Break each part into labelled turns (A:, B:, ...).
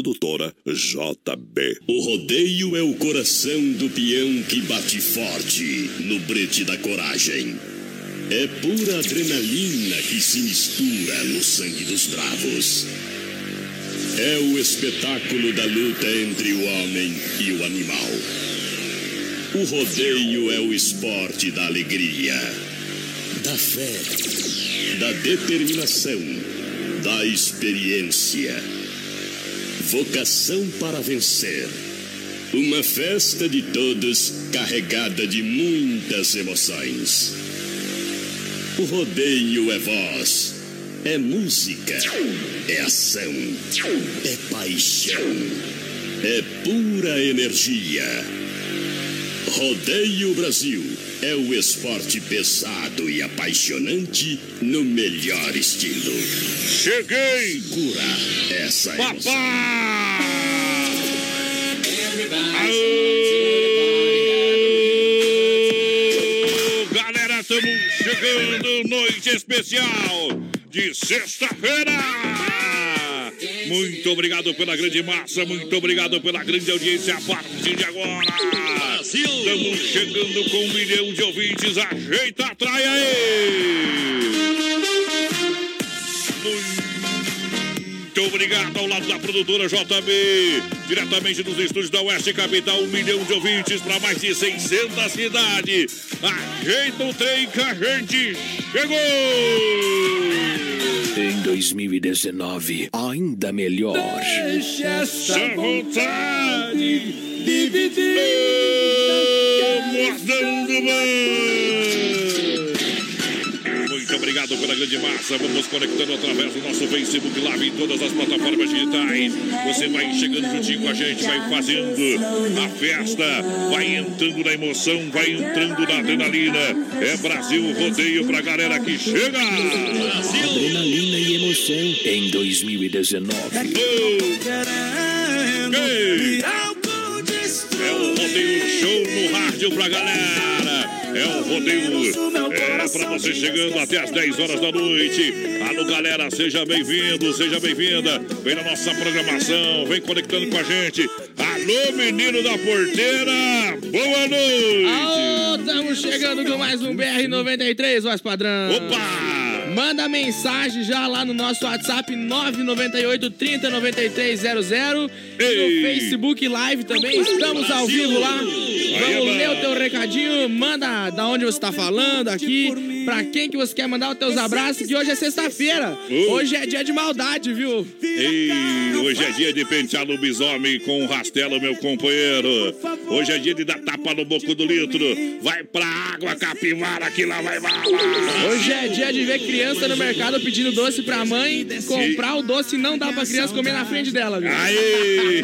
A: produtora JB.
B: O rodeio é o coração do peão que bate forte no brete da coragem. É pura adrenalina que se mistura no sangue dos bravos. É o espetáculo da luta entre o homem e o animal. O rodeio é o esporte da alegria, da fé, da determinação, da experiência. Vocação para vencer. Uma festa de todos carregada de muitas emoções. O rodeio é voz, é música, é ação, é paixão, é pura energia. Rodeio Brasil é o esporte pesado e apaixonante no melhor estilo.
A: Cheguei!
B: Cura essa.
A: Papá! Aô! Galera, estamos chegando, noite especial de sexta-feira! Muito obrigado pela grande massa, muito obrigado pela grande audiência a partir de agora. Estamos chegando com um milhão de ouvintes, ajeita a traia aí! Muito obrigado ao lado da produtora JB, diretamente dos estúdios da Oeste Capital, um milhão de ouvintes para mais de 600 cidades. Ajeita o trem que a gente chegou!
C: Em 2019, ainda melhor.
D: Deixa essa
A: Essa vontade de viver mordendo bem. Muito obrigado pela grande massa. Vamos conectando através do nosso Facebook Live em todas as plataformas digitais. Você vai chegando juntinho com a gente, vai fazendo a festa, vai entrando na emoção, vai entrando na adrenalina. É Brasil Rodeio pra galera que chega.
C: Adrenalina e emoção em 2019.
A: Ei! É o rodeio show no rádio pra galera. É o rodeio é pra você chegando até as 10 horas da noite. Alô, galera, seja bem-vindo, seja bem-vinda. Vem na nossa programação, vem conectando com a gente. Alô, menino da porteira, boa noite.
D: Alô, estamos chegando com mais um BR-93, voz padrão.
A: Opa!
D: Manda mensagem já lá no nosso WhatsApp 998 30 93 00 e no Facebook Live também. Estamos ao vivo lá. Vamos ler o teu recadinho. Manda da onde você está falando aqui. Pra quem que você quer mandar os teus abraços, que hoje é sexta-feira. Hoje é dia de maldade, viu?
A: Ei, hoje é dia de pentear lobisomem com o rastelo, meu companheiro. Hoje é dia de dar tapa no boco do litro. Vai pra água, capivara, que lá vai bala.
D: Hoje é dia de ver criança no mercado pedindo doce pra mãe, comprar o doce não dá pra criança comer na frente dela, viu?
A: Aí,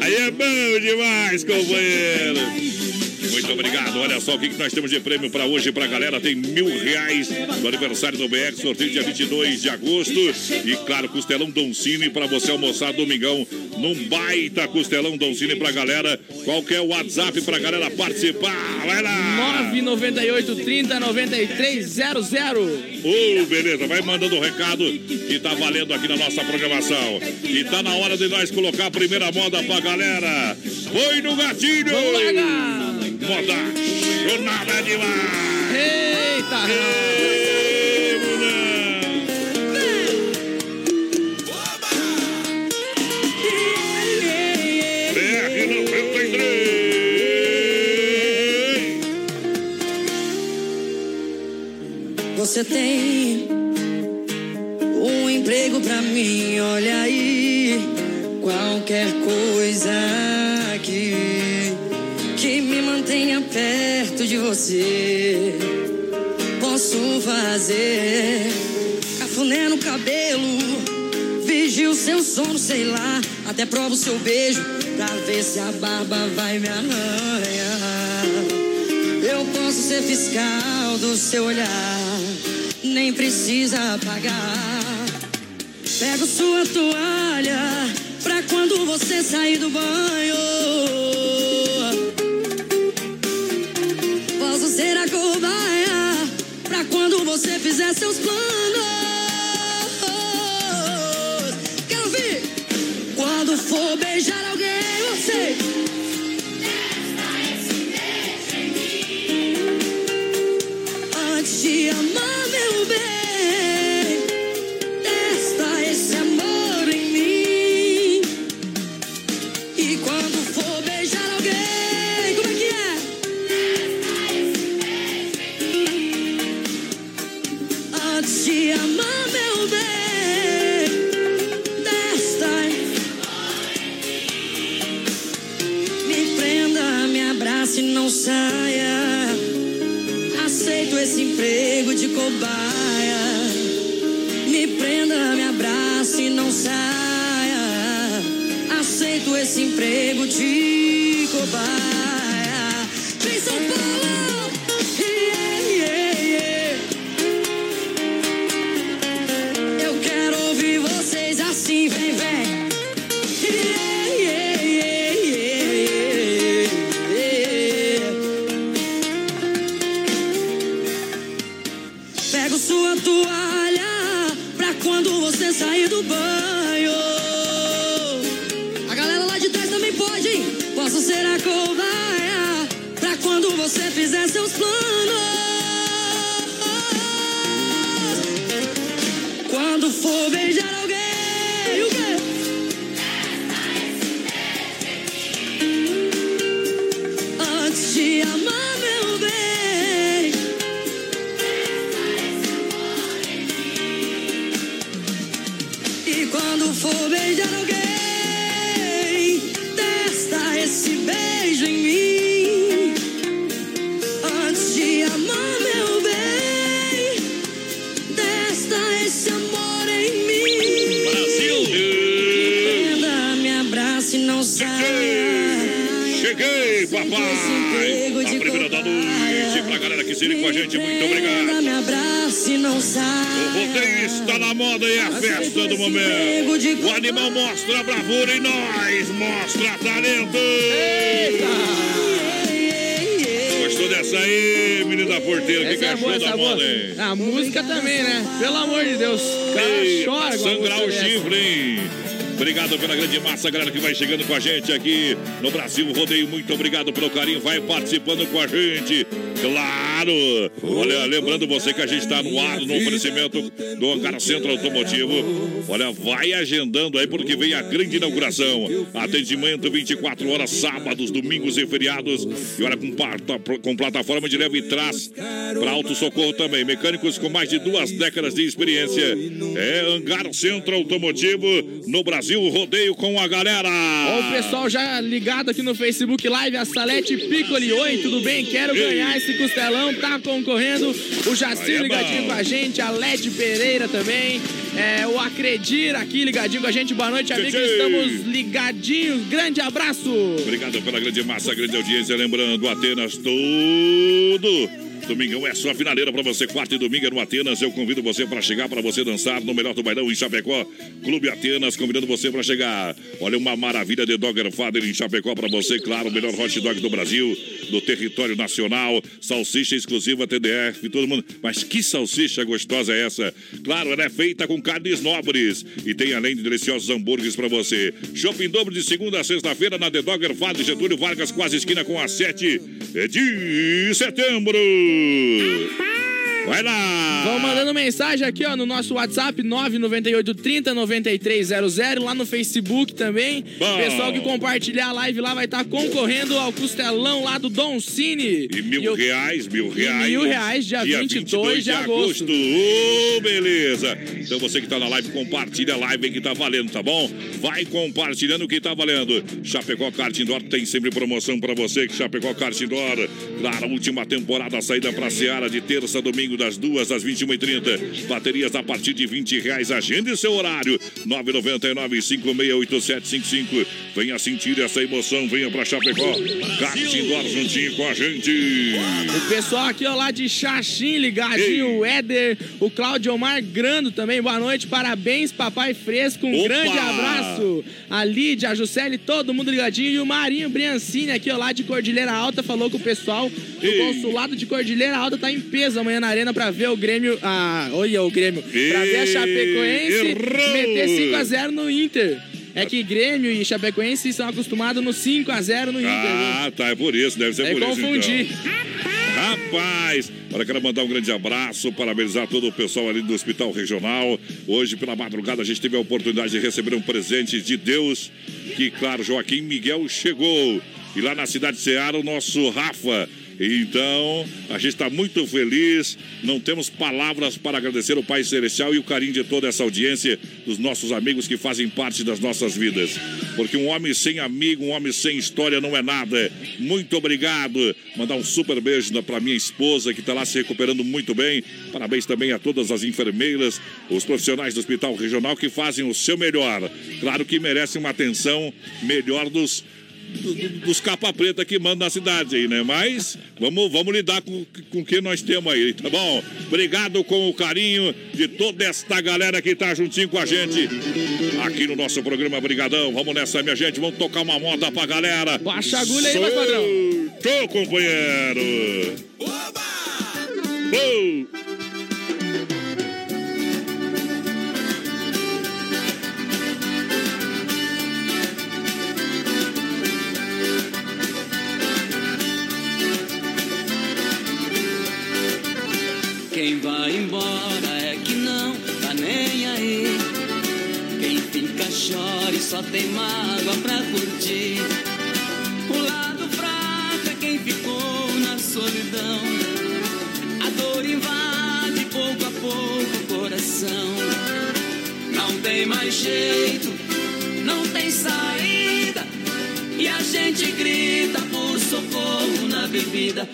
A: aí é bom demais, companheiro. Muito obrigado. Olha só o que que nós temos de prêmio para hoje pra galera. Tem mil reais do aniversário do BX, sorteio dia 22 de agosto. E claro, costelão Doncini para você almoçar domingão num baita costelão Doncini pra galera. Qual que é o WhatsApp pra galera participar? Vai lá!
D: 998 30 93 00.
A: Ô, beleza, vai mandando o recado que tá valendo aqui na nossa programação. E tá na hora de nós colocar a primeira moda pra galera. Foi no gatilho!
D: Vamos largar!
A: Moda chonada demais!
D: Eita!
A: Mulher! BR 93!
E: Você tem um emprego pra mim, olha aí. Qualquer coisa perto de você. Posso fazer cafuné no cabelo, vigio seu sono, sei lá. Até provo seu beijo pra ver se a barba vai me arranhar. Eu posso ser fiscal do seu olhar, nem precisa pagar. Pego sua toalha pra quando você sair do banho. Você fizer seus planos. Quero ouvir
F: for beijar alguém,
A: moda e é a festa do momento. O animal mostra bravura e nós mostra talento. Gostou dessa aí, menina porteira? Que
D: é
A: cachorro da
D: é
A: moda, hein?
D: A música também, né? Pelo amor de Deus. O cara
A: Ei,
D: chora
A: Sangrar o
D: dessa.
A: chifre, hein? Obrigado pela grande massa, galera que vai chegando com a gente aqui no Brasil Rodeio. Muito obrigado pelo carinho, vai participando com a gente. Claro! Olha, lembrando você que a gente está no ar no oferecimento do Hangar Centro Automotivo. Olha, vai agendando aí porque vem a grande inauguração. Atendimento 24 horas, sábados, domingos e feriados. E olha, com, com plataforma de leve e trás para auto-socorro também. Mecânicos com mais de duas décadas de experiência. É Hangar Centro Automotivo no Brasil Rodeio com a galera.
D: Ó, o pessoal já ligado aqui no Facebook Live, a Salete Piccoli. Oi, tudo bem? Quero
A: Ei.
D: ganhar esse costelão, tá concorrendo. O Jacir
A: é
D: ligadinho
A: bom.
D: com a gente, a Led Pereira também. É, o Acredir aqui ligadinho com a gente. Boa noite, amigos. Estamos ligadinhos. Grande abraço.
A: Obrigado pela grande massa, grande audiência. Lembrando, Atenas, tudo. Domingão é só finaleira pra você. Quarta e domingo é no Atenas. Eu convido você pra chegar, pra você dançar no melhor do bailão em Chapecó. Clube Atenas, convidando você pra chegar. Olha, uma maravilha de Dogger Father em Chapecó pra você. Claro, o melhor hot dog do Brasil, do território nacional. Salsicha exclusiva TDF, todo mundo. Mas que salsicha gostosa é essa? Claro, ela é feita com carnes nobres. E tem além de deliciosos hambúrgueres pra você. Shopping dobro de segunda a sexta-feira na The Dogger Father Getúlio Vargas, quase esquina com a 7 de setembro. Bye! Vai lá!
D: Vão mandando mensagem aqui, ó, no nosso WhatsApp, 998 30 9300, lá no Facebook também.
A: Bom.
D: Pessoal que compartilhar a live lá vai estar concorrendo ao costelão lá do Don Cine.
A: E mil
D: eu-
A: reais, mil reais.
D: mil reais, dia 22 de agosto.
A: Ô, beleza. Então você que tá na live, compartilha a live que tá valendo, tá bom? Vai compartilhando o que tá valendo. Chapecó Kart Indoor tem sempre promoção pra você. Que Chapecó Kart Indoor, claro, última temporada, saída pra Seara de terça a domingo, das duas às 21h30. Baterias a partir de 20 reais. Agende seu horário. 999-568755. Venha sentir essa emoção. Venha pra Chapecó. Kart Indoor juntinho com a gente.
D: O pessoal aqui, ó, lá de Xaxim, ligadinho, o Éder, o Claudio Omar Grando também, boa noite, parabéns, papai fresco, um
A: Opa!
D: grande abraço. A Lídia, a Juscelie, todo mundo ligadinho, e o Marinho Briancini aqui, ó, lá de Cordilheira Alta, falou que o pessoal
A: Ei.
D: consulado de Cordilheira Alta tá em peso amanhã na arena pra ver o Grêmio, ah, olha o Grêmio, pra ver a Chapecoense
A: errou!
D: meter 5x0 no Inter. É que Grêmio e Chapecoense são acostumados no 5x0 no Inter. viu?
A: Ah, tá, é por isso, deve ser
D: É
A: por
D: confundir.
A: isso então. Rapaz, olha, quero mandar um grande abraço, parabenizar todo o pessoal ali do Hospital Regional. Hoje, pela madrugada, a gente teve a oportunidade de receber um presente de Deus, que, claro, Joaquim Miguel chegou. E lá na cidade de Ceará, o nosso Rafa. Então, a gente está muito feliz, não temos palavras para agradecer o Pai Celestial e o carinho de toda essa audiência, dos nossos amigos que fazem parte das nossas vidas. Porque um homem sem amigo, um homem sem história não é nada. Muito obrigado. Mandar um super beijo para minha esposa que está lá se recuperando muito bem. Parabéns também a todas as enfermeiras, os profissionais do Hospital Regional que fazem o seu melhor. Claro que merecem uma atenção melhor dos do- do- dos capa preta que mandam na cidade aí, né? Mas vamos, vamos lidar com, com o que nós temos aí, tá bom? Obrigado com o carinho de toda esta galera que tá juntinho com a gente aqui no nosso programa Brigadão. Vamos nessa, minha gente, vamos tocar uma moda pra galera.
D: Baixa a agulha aí, meu padrão.
A: Tô, companheiro. Oba!
E: Quem vai embora é que não tá nem aí. Quem fica chora e só tem mágoa pra curtir. O lado fraco é quem ficou na solidão. A dor invade pouco a pouco o coração. Não tem mais jeito, não tem saída. E a gente grita por socorro na bebida.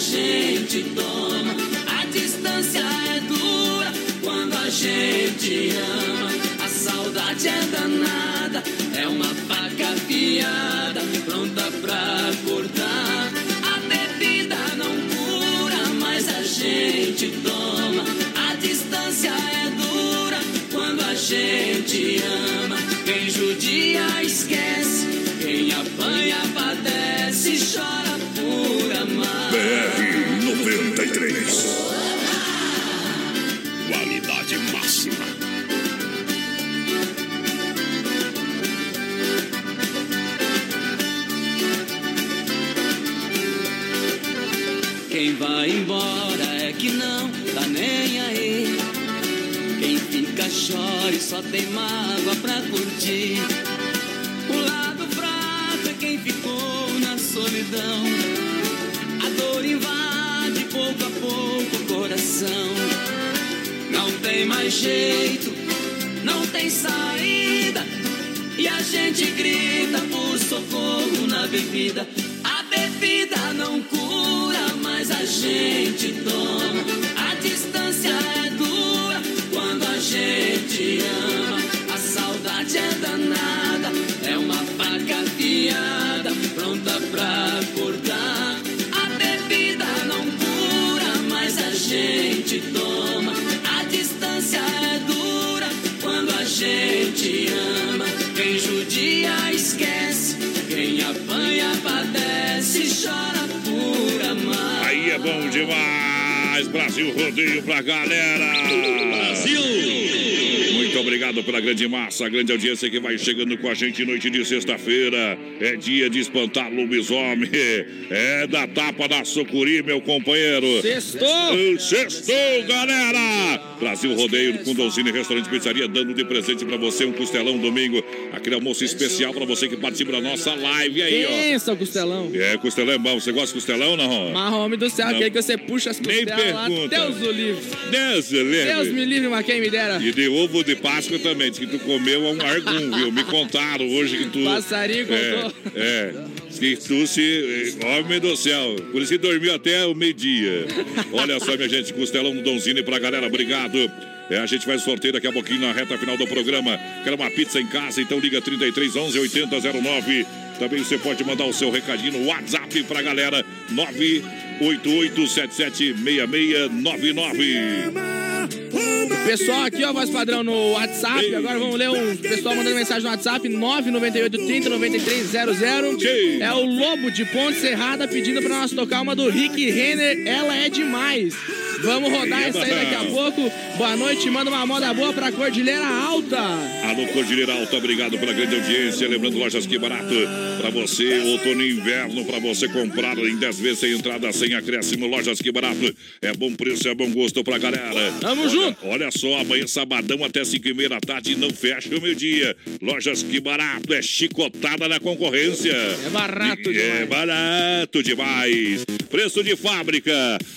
E: Gente toma. A distância é dura quando a gente ama. A saudade é danada, é uma faca afiada, pronta pra cortar. A bebida não cura, mas a gente toma. A distância é dura quando a gente ama. Quem judia esquece, Quem vai embora é que não tá nem aí. Quem fica chora e só tem mágoa pra curtir. O lado fraco é quem ficou na solidão. A dor invade pouco a pouco o coração. Tem mais jeito, não tem saída. E a gente grita por socorro na bebida. A bebida não cura, mas a gente toma. A distância é dura quando a gente ama. A saudade é danada,
A: bom demais. Brasil rodeio pra galera. Brasil! Obrigado pela grande massa, a grande audiência que vai chegando com a gente noite de sexta-feira. É dia de espantar lobisomem. É da tapa da sucuri, meu companheiro.
D: Sextou!
A: Sextou, galera! Brasil Rodeio com Donzini Restaurante Pizzaria dando de presente pra você um costelão domingo. Aquele almoço especial pra você que participa da nossa live aí, ó.
D: Pensa o costelão.
A: É, costelão é bom. Você gosta de costelão não?
D: Mas, homem do céu, aquele que você puxa as
A: Nem
D: costelas lá,
A: pergunta.
D: Deus o livre.
A: Deus,
D: Deus me livre, mas quem me dera.
A: E de ovo de Páscoa também. Diz que tu comeu um argum, viu? Me contaram hoje que tu.
D: Passarinho contou.
A: É, é. Que tu se. Homem do céu. Por isso que dormiu até o meio-dia. Olha só, minha gente, costelão do Donzini pra galera. Obrigado. É, a gente vai sorteio daqui a pouquinho na reta final do programa. Quer uma pizza em casa? Então liga 33 11 8009. Também você pode mandar o seu recadinho no WhatsApp pra galera 988776699.
D: O pessoal aqui, ó, voz padrão no WhatsApp. Agora vamos ler um pessoal mandando mensagem no WhatsApp: 998 30 9300. É o Lobo de Ponte Serrada pedindo pra nós tocar uma do Rick Renner. Ela é demais. Vamos rodar isso aí daqui a pouco. Boa noite, manda uma moda boa pra Cordilheira Alta.
A: Alô, Cordilheira Alta, obrigado pela grande audiência. Lembrando, lojas que barato pra você, outono e inverno, pra você comprar em 10 vezes sem entrada, sem acréscimo. Lojas que barato, é bom preço, é bom gosto pra galera.
D: Tamo
A: olha,
D: junto.
A: Olha só, amanhã sabadão até 5 e meia da tarde, não fecha o meio-dia. Lojas que barato, é chicotada na concorrência.
D: É barato
A: É
D: demais.
A: barato demais. Preço de fábrica.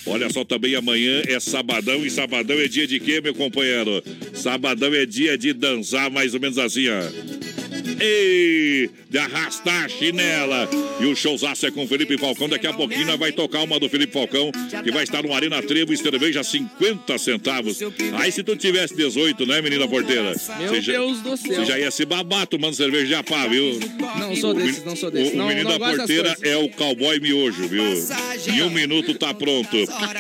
A: Olha só, também amanhã é sabadão e sabadão é dia de quê, meu companheiro? Sabadão é dia de dançar mais ou menos assim, ó. Ei, de arrastar a chinela. E o showzaço é com Felipe Falcão. Daqui a pouquinho nós vai tocar uma do Felipe Falcão, que vai estar no Arena Trevo e cerveja 50 centavos. Aí se tu tivesse 18, né, menina porteira?
D: Meu
A: Você já-
D: Deus do céu.
A: Você já ia se babar tomando cerveja de apá, viu?
D: Não sou desses, não sou desses.
A: O,
D: Não,
A: o menino
D: não
A: da porteira é o cowboy miojo, viu? Em um minuto tá pronto.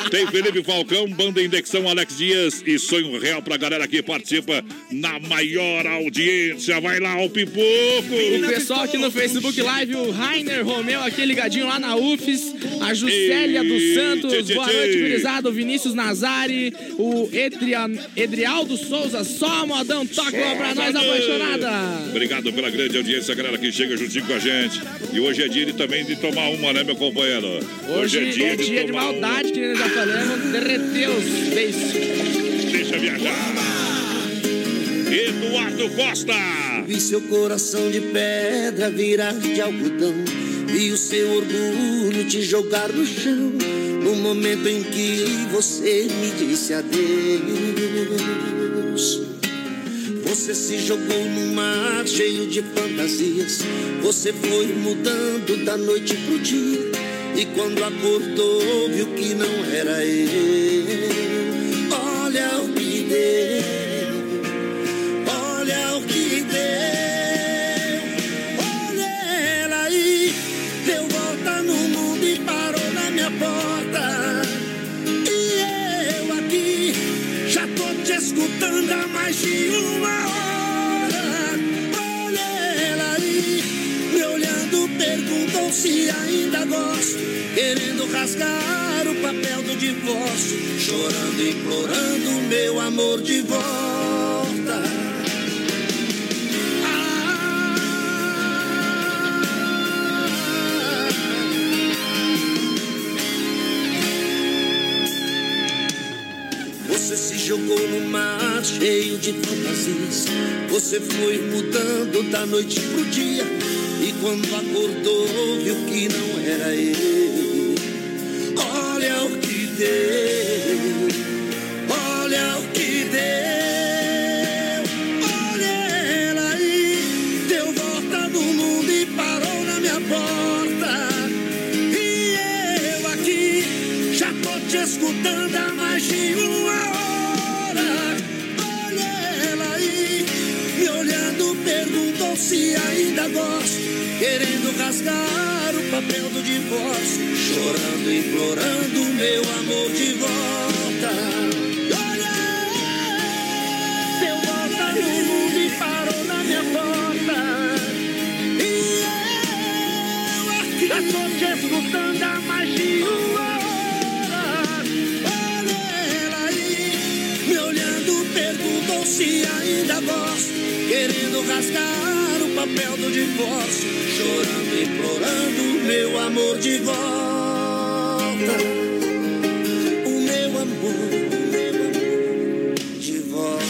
A: Tem Felipe Falcão, Banda Indexão, Alex Dias e Sonho Real pra galera que participa na maior audiência. Vai lá, o pipoco!
D: O pessoal aqui no Facebook Live, o Rainer Romeu aqui ligadinho lá na UFES, a Juscelia dos Santos, boa noite, gurizada, o Vinícius Nazari, o Edria, Edrialdo Souza, só modão, toca uma pra nós, apaixonada.
A: Obrigado pela grande audiência, galera que chega juntinho com a gente. E hoje é dia de, também de tomar uma, né, meu companheiro?
D: Hoje é dia de,
A: tomar uma.
D: maldade, que nós já falamos, derreteu os beijos.
A: Deixa viajar. Eduardo Costa.
G: Vi seu coração de pedra virar de algodão. Vi o seu orgulho te jogar no chão. No momento em que você me disse adeus. Você se jogou num mar cheio de fantasias. Você foi mudando da noite pro dia. E quando acordou, viu que não era eu. Olha o que se ainda gosto. Querendo rasgar o papel do divórcio, chorando, implorando meu amor de volta. Jogou no mar cheio de fantasias. Você foi mudando da noite pro dia. E quando acordou, viu que não era eu. Olha o que deu. Olha o que deu. Olha ela aí. Deu volta no mundo e parou na minha porta. E eu aqui já tô te escutando Querendo rasgar o papel do divórcio, chorando, implorando meu amor de volta. Olha, deu volta no mundo e parou na minha porta. E eu tô te escutando há mais de uma hora. Olha ela aí, me olhando, perguntou se ainda gosto. Querendo rasgar papel do divórcio, chorando, implorando meu amor de volta. O meu amor, o meu amor de volta.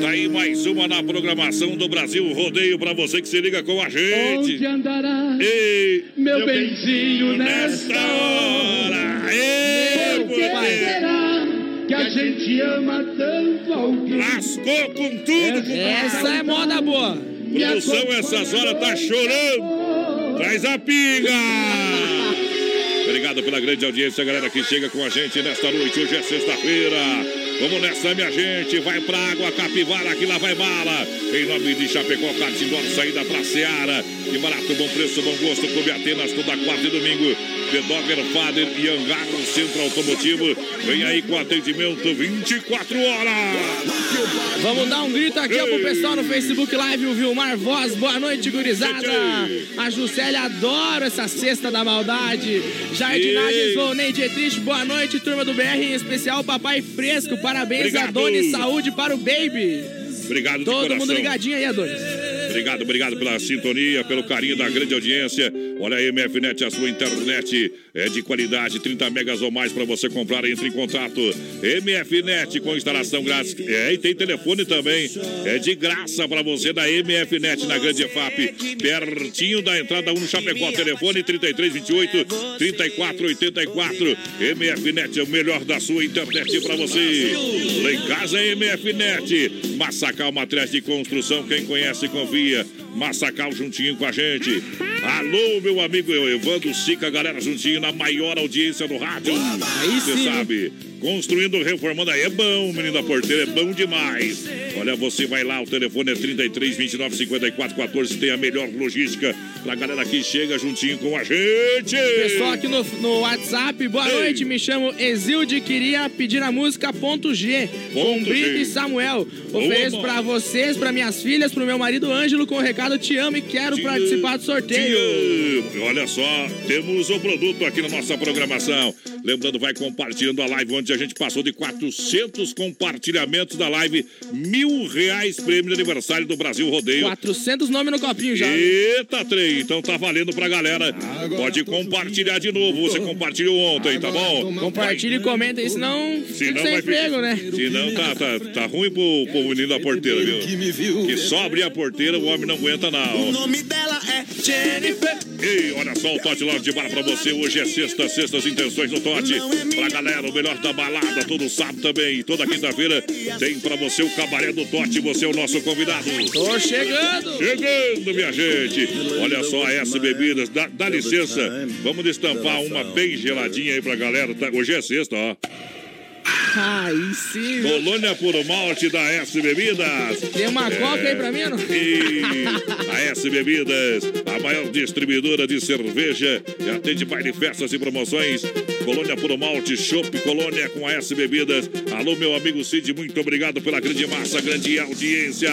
A: Tá aí mais uma na programação do Brasil Rodeio pra você que se liga com a gente.
H: Onde andará
A: Ei,
H: meu benzinho
A: nesta
H: nesta hora?
A: hora. Ei,
H: Por que a gente ama tanto alguém?
A: Lascou com tudo, com
D: Essa é moda boa.
A: Produção, essas horas tá chorando. Traz a pinga! Obrigado pela grande audiência, galera que chega com a gente nesta noite. Hoje é sexta-feira. Vamos nessa, minha gente. Vai pra água, capivara, que lá vai bala. Em nome de Chapecó, Cartindor, saída pra Seara. Que barato, bom preço, bom gosto. Clube Atenas, toda quarta e domingo. The Dogger Father e Hangar, no Centro Automotivo. Vem aí com atendimento 24 horas.
D: Vamos dar um grito aqui pro pessoal no Facebook Live, o Vilmar Voz. Boa noite, gurizada. A Juscelia adora essa cesta da maldade. Jardinagens Volney Dietrich, boa noite, turma do BR, em especial Papai Fresco. Parabéns,
A: Obrigado.
D: Adonis. Saúde para o Baby.
A: Obrigado
D: Todo mundo ligadinho aí, Adonis.
A: Obrigado, obrigado pela sintonia, pelo carinho da grande audiência. Olha a MFNet, a sua internet é de qualidade, 30 megas ou mais para você comprar. Entre em contato. MFNet com instalação grátis. É, e tem telefone também. É de graça para você da MFNet na Grande EFAP, pertinho da entrada 1 no Chapecó. Telefone 3328 3484. MFNet é o melhor da sua internet para você. Lá em casa é MFNet. Massacal Matriz de Construção, quem conhece, confia. Yeah. Massacal juntinho com a gente. Alô, meu amigo Evandro Sica, galera juntinho na maior audiência do rádio. Você sabe, construindo, reformando aí é bom, menino da porteira, é bom demais. Olha, você vai lá, o telefone é 33 29 54 14, tem a melhor logística pra galera que chega juntinho com a gente.
D: Pessoal aqui no, no WhatsApp, boa
A: Ei.
D: noite, me chamo Exilde, queria pedir a música Ponto G, com
A: Ponto
D: Brito
A: G.
D: e Samuel. Ofereço
A: mano.
D: vocês, pra minhas filhas, pro meu marido Ângelo, com o recado Te amo e quero
A: Te
D: participar do sorteio.
A: Te amo. Olha só, temos o produto aqui na nossa programação. Lembrando, vai compartilhando a live, onde a gente passou de 400 compartilhamentos da live. Mil reais prêmio de aniversário do Brasil Rodeio.
D: 400 nomes no copinho já.
A: Eita, trem, então tá valendo pra galera. Pode compartilhar de novo. Você compartilhou ontem, tá bom?
D: Compartilha e comenta aí, senão fica
A: Senão
D: sem
A: vai
D: emprego, né?
A: Senão tá, tá, tá ruim pro, pro menino da porteira, viu? Que só abrir a porteira o homem não aguenta, não.
I: nome dela é Jennifer.
A: Ei, olha só o Tote Love de Bala pra você. Hoje é sexta, sextas intenções no Tote. Pra galera, o melhor da balada, todo sábado também. Toda quinta-feira tem pra você o cabaré do Tote. Você é o nosso convidado.
D: Tô chegando.
A: Chegando, minha gente. Olha só a S Bebidas. Dá, dá licença. Vamos destampar uma bem geladinha aí pra galera. tá? Hoje é sexta, ó.
D: Aí sim.
A: Colônia Puro Malte da S Bebidas.
D: Tem uma coca aí pra mim, não?
A: E a S Bebidas, a maior distribuidora de cerveja e atende baile, festas e promoções. Colônia Puro Malte, Chopp Colônia com a S Bebidas. Alô, meu amigo Cid, muito obrigado pela grande massa, grande audiência.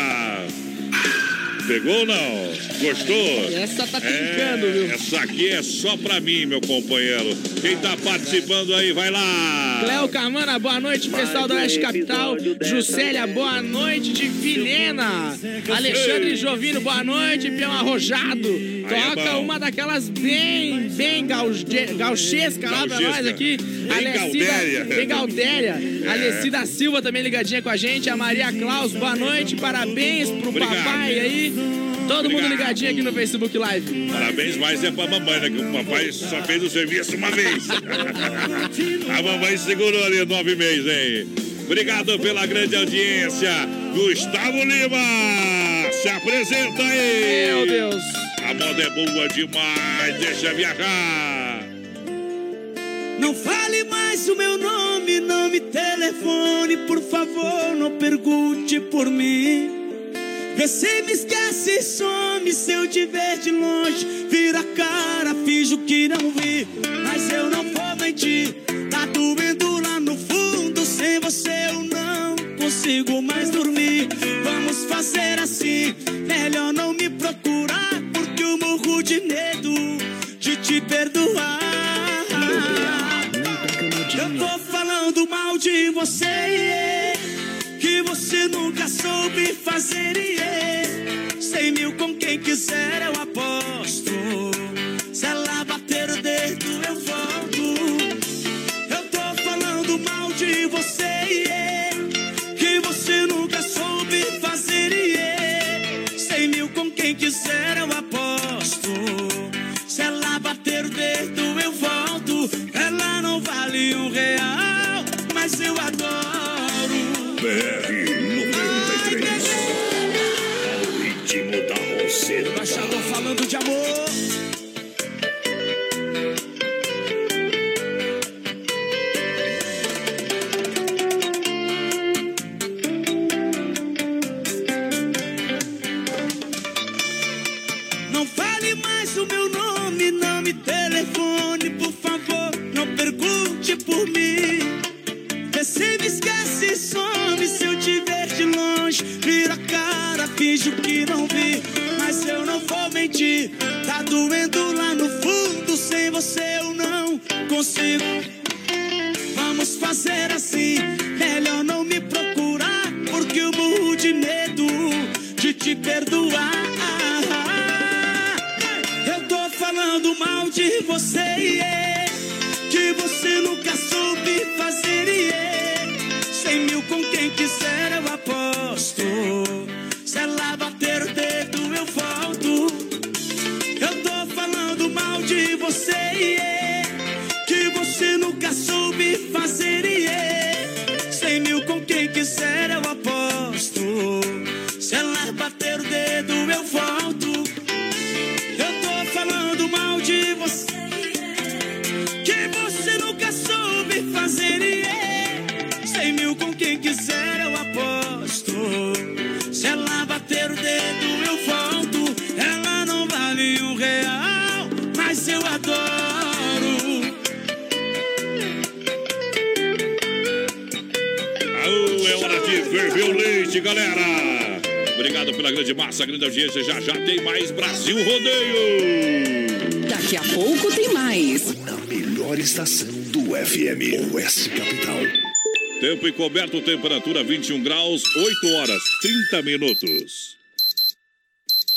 A: Pegou ou não? Gostou?
D: Essa tá
A: É,
D: trincando, viu?
A: essa aqui é só pra mim, meu companheiro. Quem tá participando aí, vai lá.
D: Cléo Camana, boa noite, pessoal da Oeste Capital. Juscelia, boa noite de Vilhena. Alexandre Jovino, boa noite, peão arrojado.
A: é
D: Toca
A: bom.
D: uma daquelas bem, bem gauche- gauchesca lá pra nós aqui.
A: Bem Gaudéria.
D: Bem Gaudéria.
A: É.
D: Alessida Silva também ligadinha com a gente. A Maria Claus, boa noite, parabéns pro
A: Obrigado.
D: papai aí. Todo mundo
A: Obrigado.
D: ligadinho aqui no Facebook Live.
A: Parabéns, mas é pra mamãe, né? Que o papai só fez o serviço uma vez. A mamãe segurou ali nove meses, hein? Obrigado pela grande audiência. Gustavo Lima, se apresenta aí.
D: Meu Deus.
A: A moda é boa demais, deixa viajar.
I: Não fale mais o meu nome, não me telefone, por favor, não pergunte por mim. Você me esquece some se eu te ver de longe. Vira a cara, finjo que não vi. Mas eu não vou mentir. Tá doendo lá no fundo. Sem você eu não consigo mais dormir. Vamos fazer assim. Melhor não me procurar. Porque eu morro de medo de te perdoar. Eu tô falando mal de você, você nunca soube fazer. yeah. Cem mil com quem quiser eu aposto. Se ela bater o dedo eu volto. Eu tô falando mal de você, yeah, que você nunca soube fazer. yeah. Cem mil com quem quiser eu aposto. Se ela bater o dedo eu volto. Ela não vale um real, mas eu adoro.
J: BR 93. Ao ritmo da roceta.
I: Embaixador falando de amor. Finjo que não vi. Mas eu não vou mentir. Tá doendo lá no fundo. Sem você eu não consigo. Vamos fazer assim. Melhor não me procurar. Porque eu morro de medo de te perdoar. Eu tô falando mal de você. yeah, Que você nunca soube fazer. yeah. Cem mil com quem quiser eu aposto.
A: Galera. Obrigado pela grande massa, grande audiência. Já já tem mais Brasil Rodeio.
K: Daqui a pouco tem mais.
L: Na melhor estação do FM, Oeste Capital.
A: Tempo encoberto, temperatura 21 graus, 8 horas 30 minutos.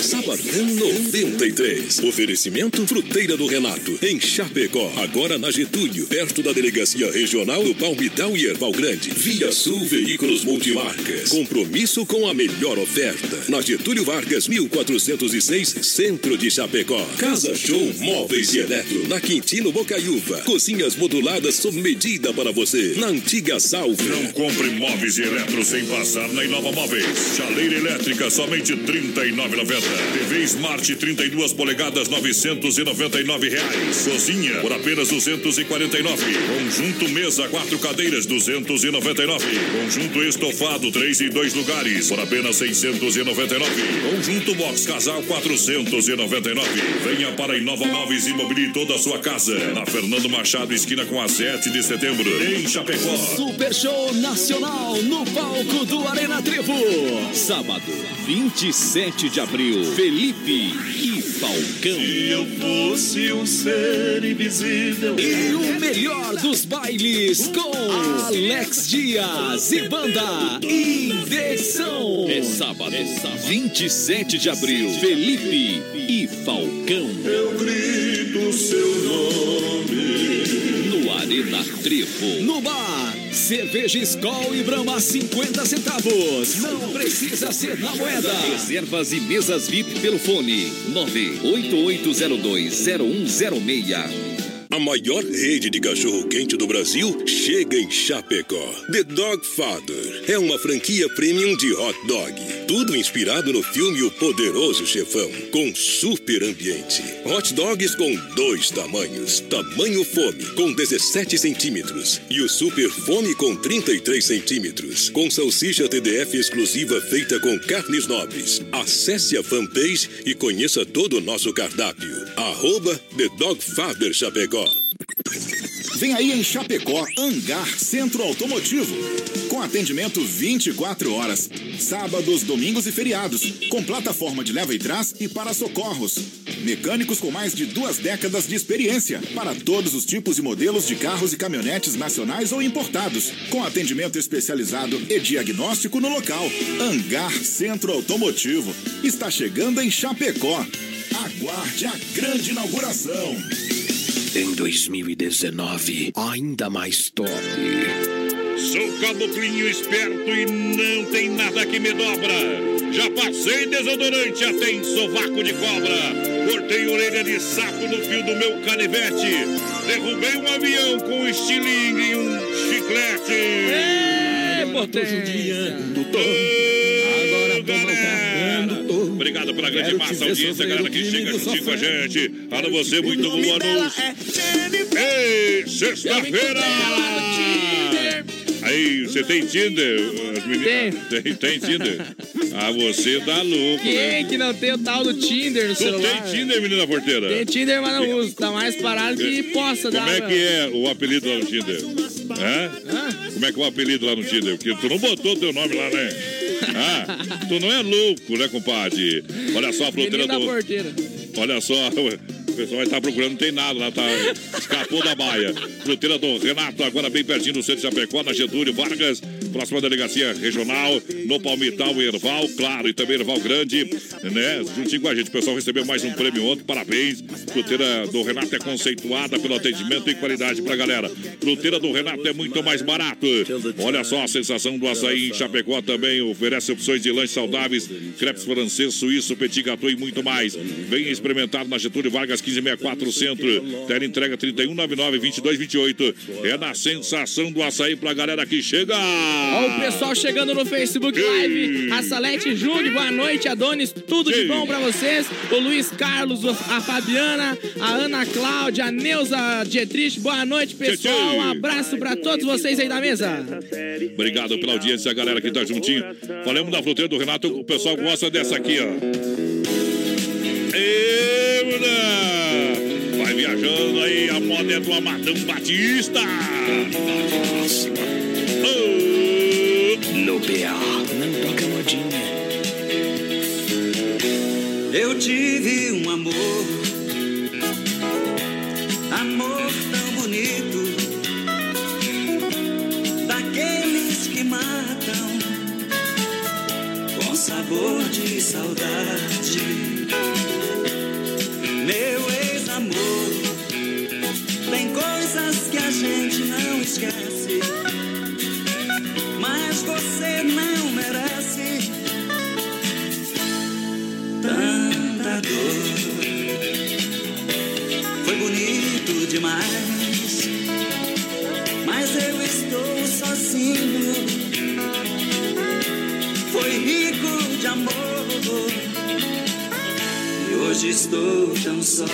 M: Sabadão 93. Oferecimento Fruteira do Renato, em Chapecó. Agora na Getúlio, perto da Delegacia Regional do Palmital e Erval Grande. Via Sul Veículos Multimarcas. Compromisso com a melhor oferta. Na Getúlio Vargas, 1406, Centro de Chapecó. Casa Show Móveis e Eletro. Na Quintino Bocaiúva. Cozinhas moduladas sob medida para você. Na Antiga Salve.
A: Não compre móveis e eletro sem passar na Inova Móveis. Chaleira elétrica, somente R$ 39,90. TV Smart 32 polegadas, 999 reais. Cozinha, por apenas R$ 249. Conjunto mesa, quatro cadeiras, R$ 299. Conjunto estofado, três e dois lugares, por apenas R$ 699. Conjunto box casal, R$ 499. Venha para Inova Móveis e mobilie toda a sua casa. Na Fernando Machado, esquina com a 7 de setembro, em Chapecó.
N: Super Show Nacional no palco do Arena Trevo. Sábado, 27 de abril. Felipe e Falcão.
I: Se eu fosse um ser invisível.
N: E o melhor dos bailes com Alex Dias e banda Inversão. É sábado, é sábado, 27 de abril. Felipe e Falcão.
I: Eu grito seu nome.
N: No Arena Trevo. No bar. Cerveja Skol e Brahma 50 centavos. Não precisa ser na moeda. Reservas e mesas VIP pelo fone 988020106.
M: A maior rede de cachorro-quente do Brasil chega em Chapecó. The Dog Father é uma franquia premium de hot dog. Tudo inspirado no filme O Poderoso Chefão, com super ambiente. Hot dogs com dois tamanhos. Tamanho fome, com 17 centímetros. E o super fome com 33 centímetros. Com salsicha TDF exclusiva feita com carnes nobres. Acesse a fanpage e conheça todo o nosso cardápio. Arroba The Dog Father Chapecó.
O: Vem aí em Chapecó, Hangar Centro Automotivo. Com atendimento 24 horas, sábados, domingos e feriados. Com plataforma de leva e trás e para socorros. Mecânicos com mais de duas décadas de experiência para todos os tipos e modelos de carros e caminhonetes nacionais ou importados. Com atendimento especializado e diagnóstico no local. Hangar Centro Automotivo. Está chegando em Chapecó. Aguarde a grande inauguração.
C: Em 2019, ainda mais top.
A: Sou caboclinho esperto e não tem nada que me dobra. Já passei desodorante até em sovaco de cobra. Cortei orelha de sapo no fio do meu canivete. Derrubei um avião com estilingue e um chiclete.
D: É, potência.
A: Agora, galera. Obrigado pela grande massa audiência, galera que chega juntinho com a gente. Alô, você, muito boa noite. Ei, sexta-feira! Aí, você tem Tinder? As meninas... Tem. Tem, Tinder? Ah, você dá louco,
D: Quem
A: né?
D: que não tem o tal do Tinder no
A: Tu
D: celular?
A: tem Tinder, menina porteira?
D: Tem Tinder, mas não uso. Tá mais parado que poça
A: Como
D: dar.
A: é que é o apelido lá no Tinder? Hã? Como é que é o apelido lá no Tinder? Porque tu não botou teu nome lá, né? Ah, tu não é louco, né, compadre? Olha só a fronteira do... Olha só, o pessoal vai estar procurando, não tem nada lá, tá? Escapou da baia. Fruteira do Renato, agora bem pertinho do centro de Chapecó, na Getúlio Vargas, próxima delegacia regional, no Palmital Erval, claro, e também Erval Grande, né? Juntinho com a gente. O pessoal recebeu mais um prêmio ontem, parabéns. Fruteira do Renato é conceituada pelo atendimento e qualidade pra galera. Fruteira do Renato é muito mais barato. Olha só a sensação do açaí em Chapecó também oferece opções de lanches saudáveis, crepes francês, suíço, petit gâteau e muito mais. Venha experimentar na Getúlio Vargas 1564 Centro. Tela entrega 3199 2228. É na sensação do açaí pra galera que chega.
D: Ó, o pessoal chegando no Facebook Live. A Salete Júnior, boa noite, Adonis. Tudo de bom pra vocês. O Luiz Carlos, a Fabiana, a Ana Cláudia, a Neuza Dietrich. Boa noite, pessoal. Um abraço pra todos vocês aí da mesa.
A: Obrigado pela audiência, a galera que tá juntinho. Falamos da fruteira do Renato, o pessoal gosta dessa aqui, ó. Ê, Bruna! Vai viajando aí, a moda é do Amadão Batista.
C: No PA, não toca modinha.
P: Eu tive um amor, amor tão bonito, daqueles que matam com sabor de saudade. Meu ex-amor, tem coisas que a gente não esquece, você não merece tanta dor. Foi bonito demais, mas eu estou sozinho. Foi rico de amor, e hoje estou tão só.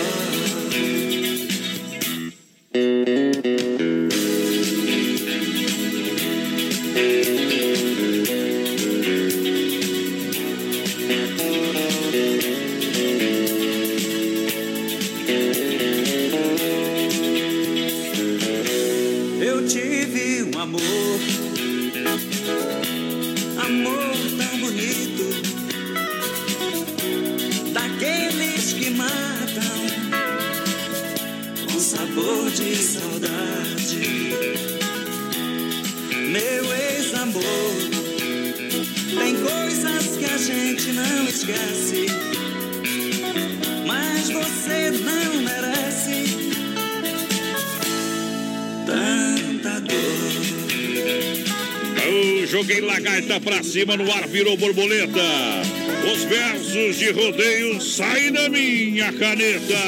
A: Cima, no ar virou borboleta. Os versos de rodeio saem da minha caneta.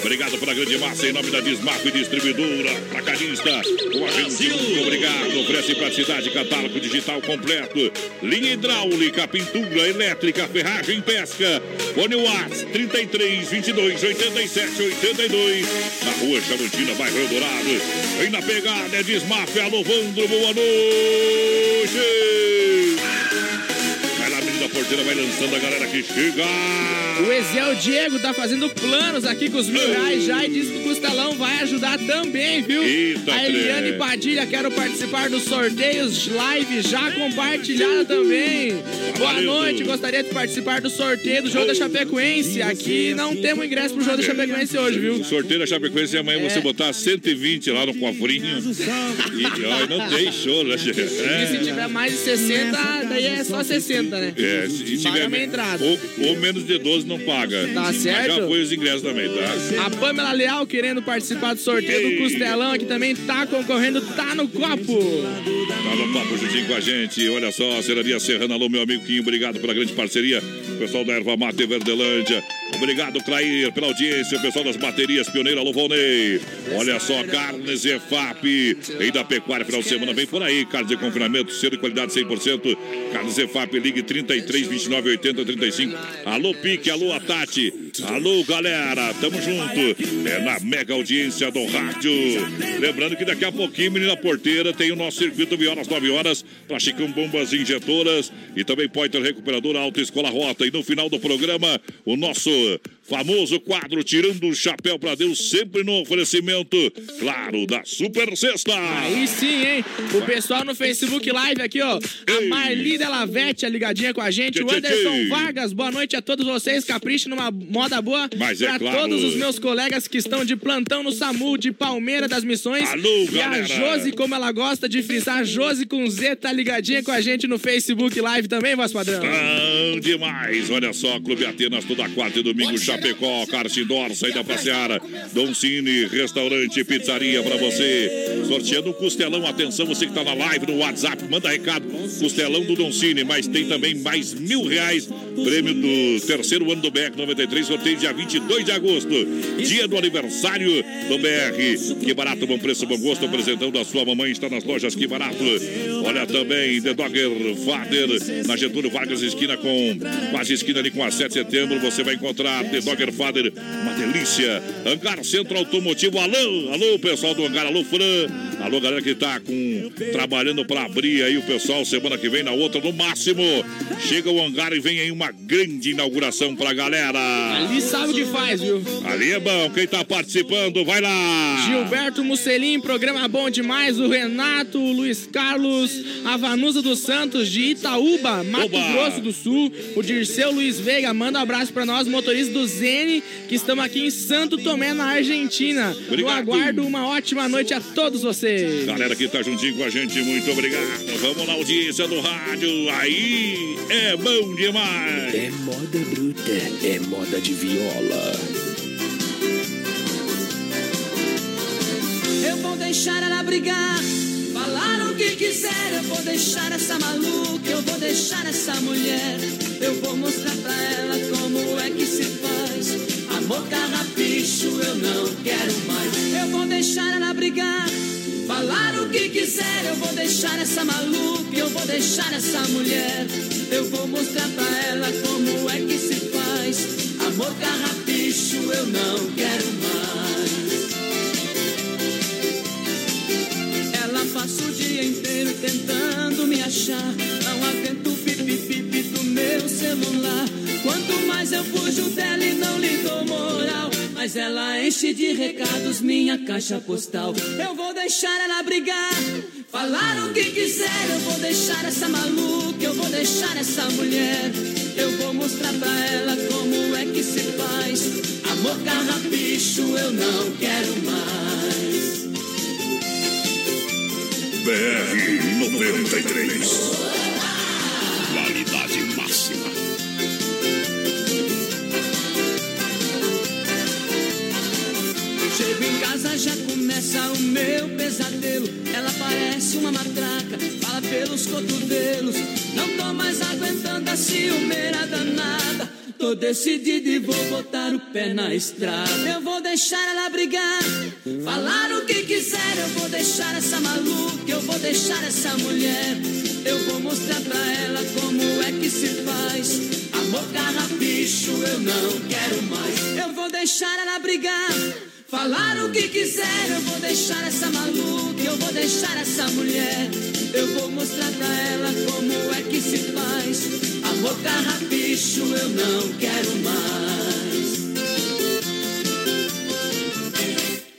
A: Obrigado pela grande massa, em nome da Desmarco e Distribuidora, Atacadista. O agente, muito obrigado. Oferece praticidade, catálogo digital completo. Linha hidráulica, pintura, elétrica, ferragem, pesca. Fone Watts 33 22 87 82. Na rua Chavantina, bairro Eldorado. Vem na pegada, é Desmarco, alô, Vandro, boa noite. Vai lá, menina porteira, vai lançando a galera que chega.
D: O Ezel Diego tá fazendo planos aqui com os mil reais já e diz que o Costelão vai ajudar também, viu?
A: Eita,
D: a Eliane. Padilha, quero participar dos sorteios live já compartilhada também. Boa noite, gostaria de participar do sorteio do jogo da Chapecoense. Aqui não temos ingresso pro jogo da Chapecoense hoje, viu?
A: O sorteio da Chapecoense é amanhã você botar 120 lá no cofrinho. E ó, não tem show, né?
D: E se tiver mais de 60, daí é só 60, né?
A: É, se tiver ou, ou menos de 12 não paga.
D: Tá
A: Mas
D: certo?
A: Já foi os ingressos também, tá?
D: A Pamela Leal querendo participar do sorteio do Costelão aqui também tá concorrendo, tá no copo.
A: Tá no papo juntinho com a gente. Olha só, Cerania Serrana, alô, meu amigo Obrigado pela grande parceria. Pessoal da Erva Mate Verdelândia. Obrigado, Clair, pela audiência. O pessoal das baterias Pioneira, alô, Volney. Olha só, Carnes EFAP. Rei da Pecuária, final de semana, vem por aí. Carnes de confinamento, selo de qualidade 100%. Carnes EFAP, ligue 33 29 80 35. Alô, Pique, alô, a Tati. Alô, galera, tamo junto. É na mega audiência do rádio. Lembrando que daqui a pouquinho, menina porteira, tem o nosso circuito Viola às 9 horas para Chicão Bombas Injetoras e também Pointer Recuperadora Alta Escola Rota. E no final do programa, o nosso Ruhe. Famoso quadro Tirando o Chapéu para Deus, sempre no oferecimento, claro, da Super Sexta.
D: Aí sim, hein? O pessoal no Facebook Live aqui, ó. A Marli Delavete, ligadinha com a gente. O Anderson. Vargas, boa noite a todos vocês. Capriche numa moda boa.
A: Mas é
D: pra
A: claro.
D: todos os meus colegas que estão de plantão no SAMU de Palmeira das Missões.
A: Alô,
D: e a. Josi, como ela gosta de frisar, Josi com Z, tá ligadinha com a gente no Facebook Live também, voz padrão.
A: Bom demais, olha só, Clube Atenas toda quarta e domingo, Chapecó, Cartidor, saída pra Seara, Dom Cine, restaurante pizzaria pra você. Sorteando o Costelão, atenção, você que tá na live, no WhatsApp, manda recado, Costelão do Dom Cine, mas tem também mais mil reais, prêmio do terceiro ano do BR 93, sorteio dia 22 de agosto, dia do aniversário do BR. Que barato, bom preço, bom gosto, apresentando a sua mamãe, está nas lojas Que Barato. Olha também, The Dogger Father, na Getúlio Vargas, esquina com, quase esquina ali com a 7 de setembro, você vai encontrar Dogger Father, uma delícia. Hangar Centro Automotivo, alô, alô, pessoal do Hangar, alô, Fran, alô, galera que tá com, trabalhando para abrir aí o pessoal, semana que vem, na outra, no máximo, chega o Hangar e vem aí uma grande inauguração pra galera.
D: Ali sabe o que faz, viu?
A: Ali é bom, quem tá participando, vai lá.
D: Gilberto Musselin, programa bom demais. O Renato, o Luiz Carlos, a Vanusa dos Santos de Itaúba, Mato
A: Oba!
D: Grosso do Sul. O Dirceu Luiz Veiga, manda um abraço pra nós, motoristas do Zene, que estamos aqui em Santo Tomé, na Argentina. Eu
A: Obrigado.
D: aguardo uma ótima noite a todos vocês.
A: Galera que tá juntinho com a gente, muito obrigado. Vamos na audiência do rádio. Aí é bom demais.
C: É moda bruta, é moda de viola.
E: Eu vou deixar ela brigar, falar o que quiser. Eu vou deixar essa maluca, eu vou deixar essa mulher. Eu vou mostrar pra ela como é que se faz. Amor carrapicho, eu não quero mais. Eu vou deixar ela brigar, falar o que quiser. Eu vou deixar essa maluca, eu vou deixar essa mulher. Eu vou mostrar pra ela como é que se faz. Amor carrapicho, eu não quero mais. Ela passa o dia inteiro tentando me achar. Não aguento o pipi-pipi do meu celular. Quanto mais eu fujo dela e não lhe dou moral. Mas ela enche de recados minha caixa postal. Eu vou deixar ela brigar, falar o que quiser. Eu vou deixar essa maluca, eu vou deixar essa mulher. Eu vou mostrar pra ela como é que se faz. Amor carrapicho, eu não quero mais.
B: BR 93. Qualidade máxima.
E: Em casa, já começa o meu pesadelo. Ela parece uma matraca, fala pelos cotovelos. Não tô mais aguentando a ciumeira danada. Tô decidido e vou botar o pé na estrada. Eu vou deixar ela brigar, falar o que quiser. Eu vou deixar essa maluca, eu vou deixar essa mulher. Eu vou mostrar pra ela como é que se faz. Amor carrapicho, eu não quero mais. Eu vou deixar ela brigar. Falar o que quiser, eu vou deixar essa maluca, eu vou deixar essa mulher. Eu vou mostrar pra ela como é que se faz. Amor carrapicho, eu não quero mais.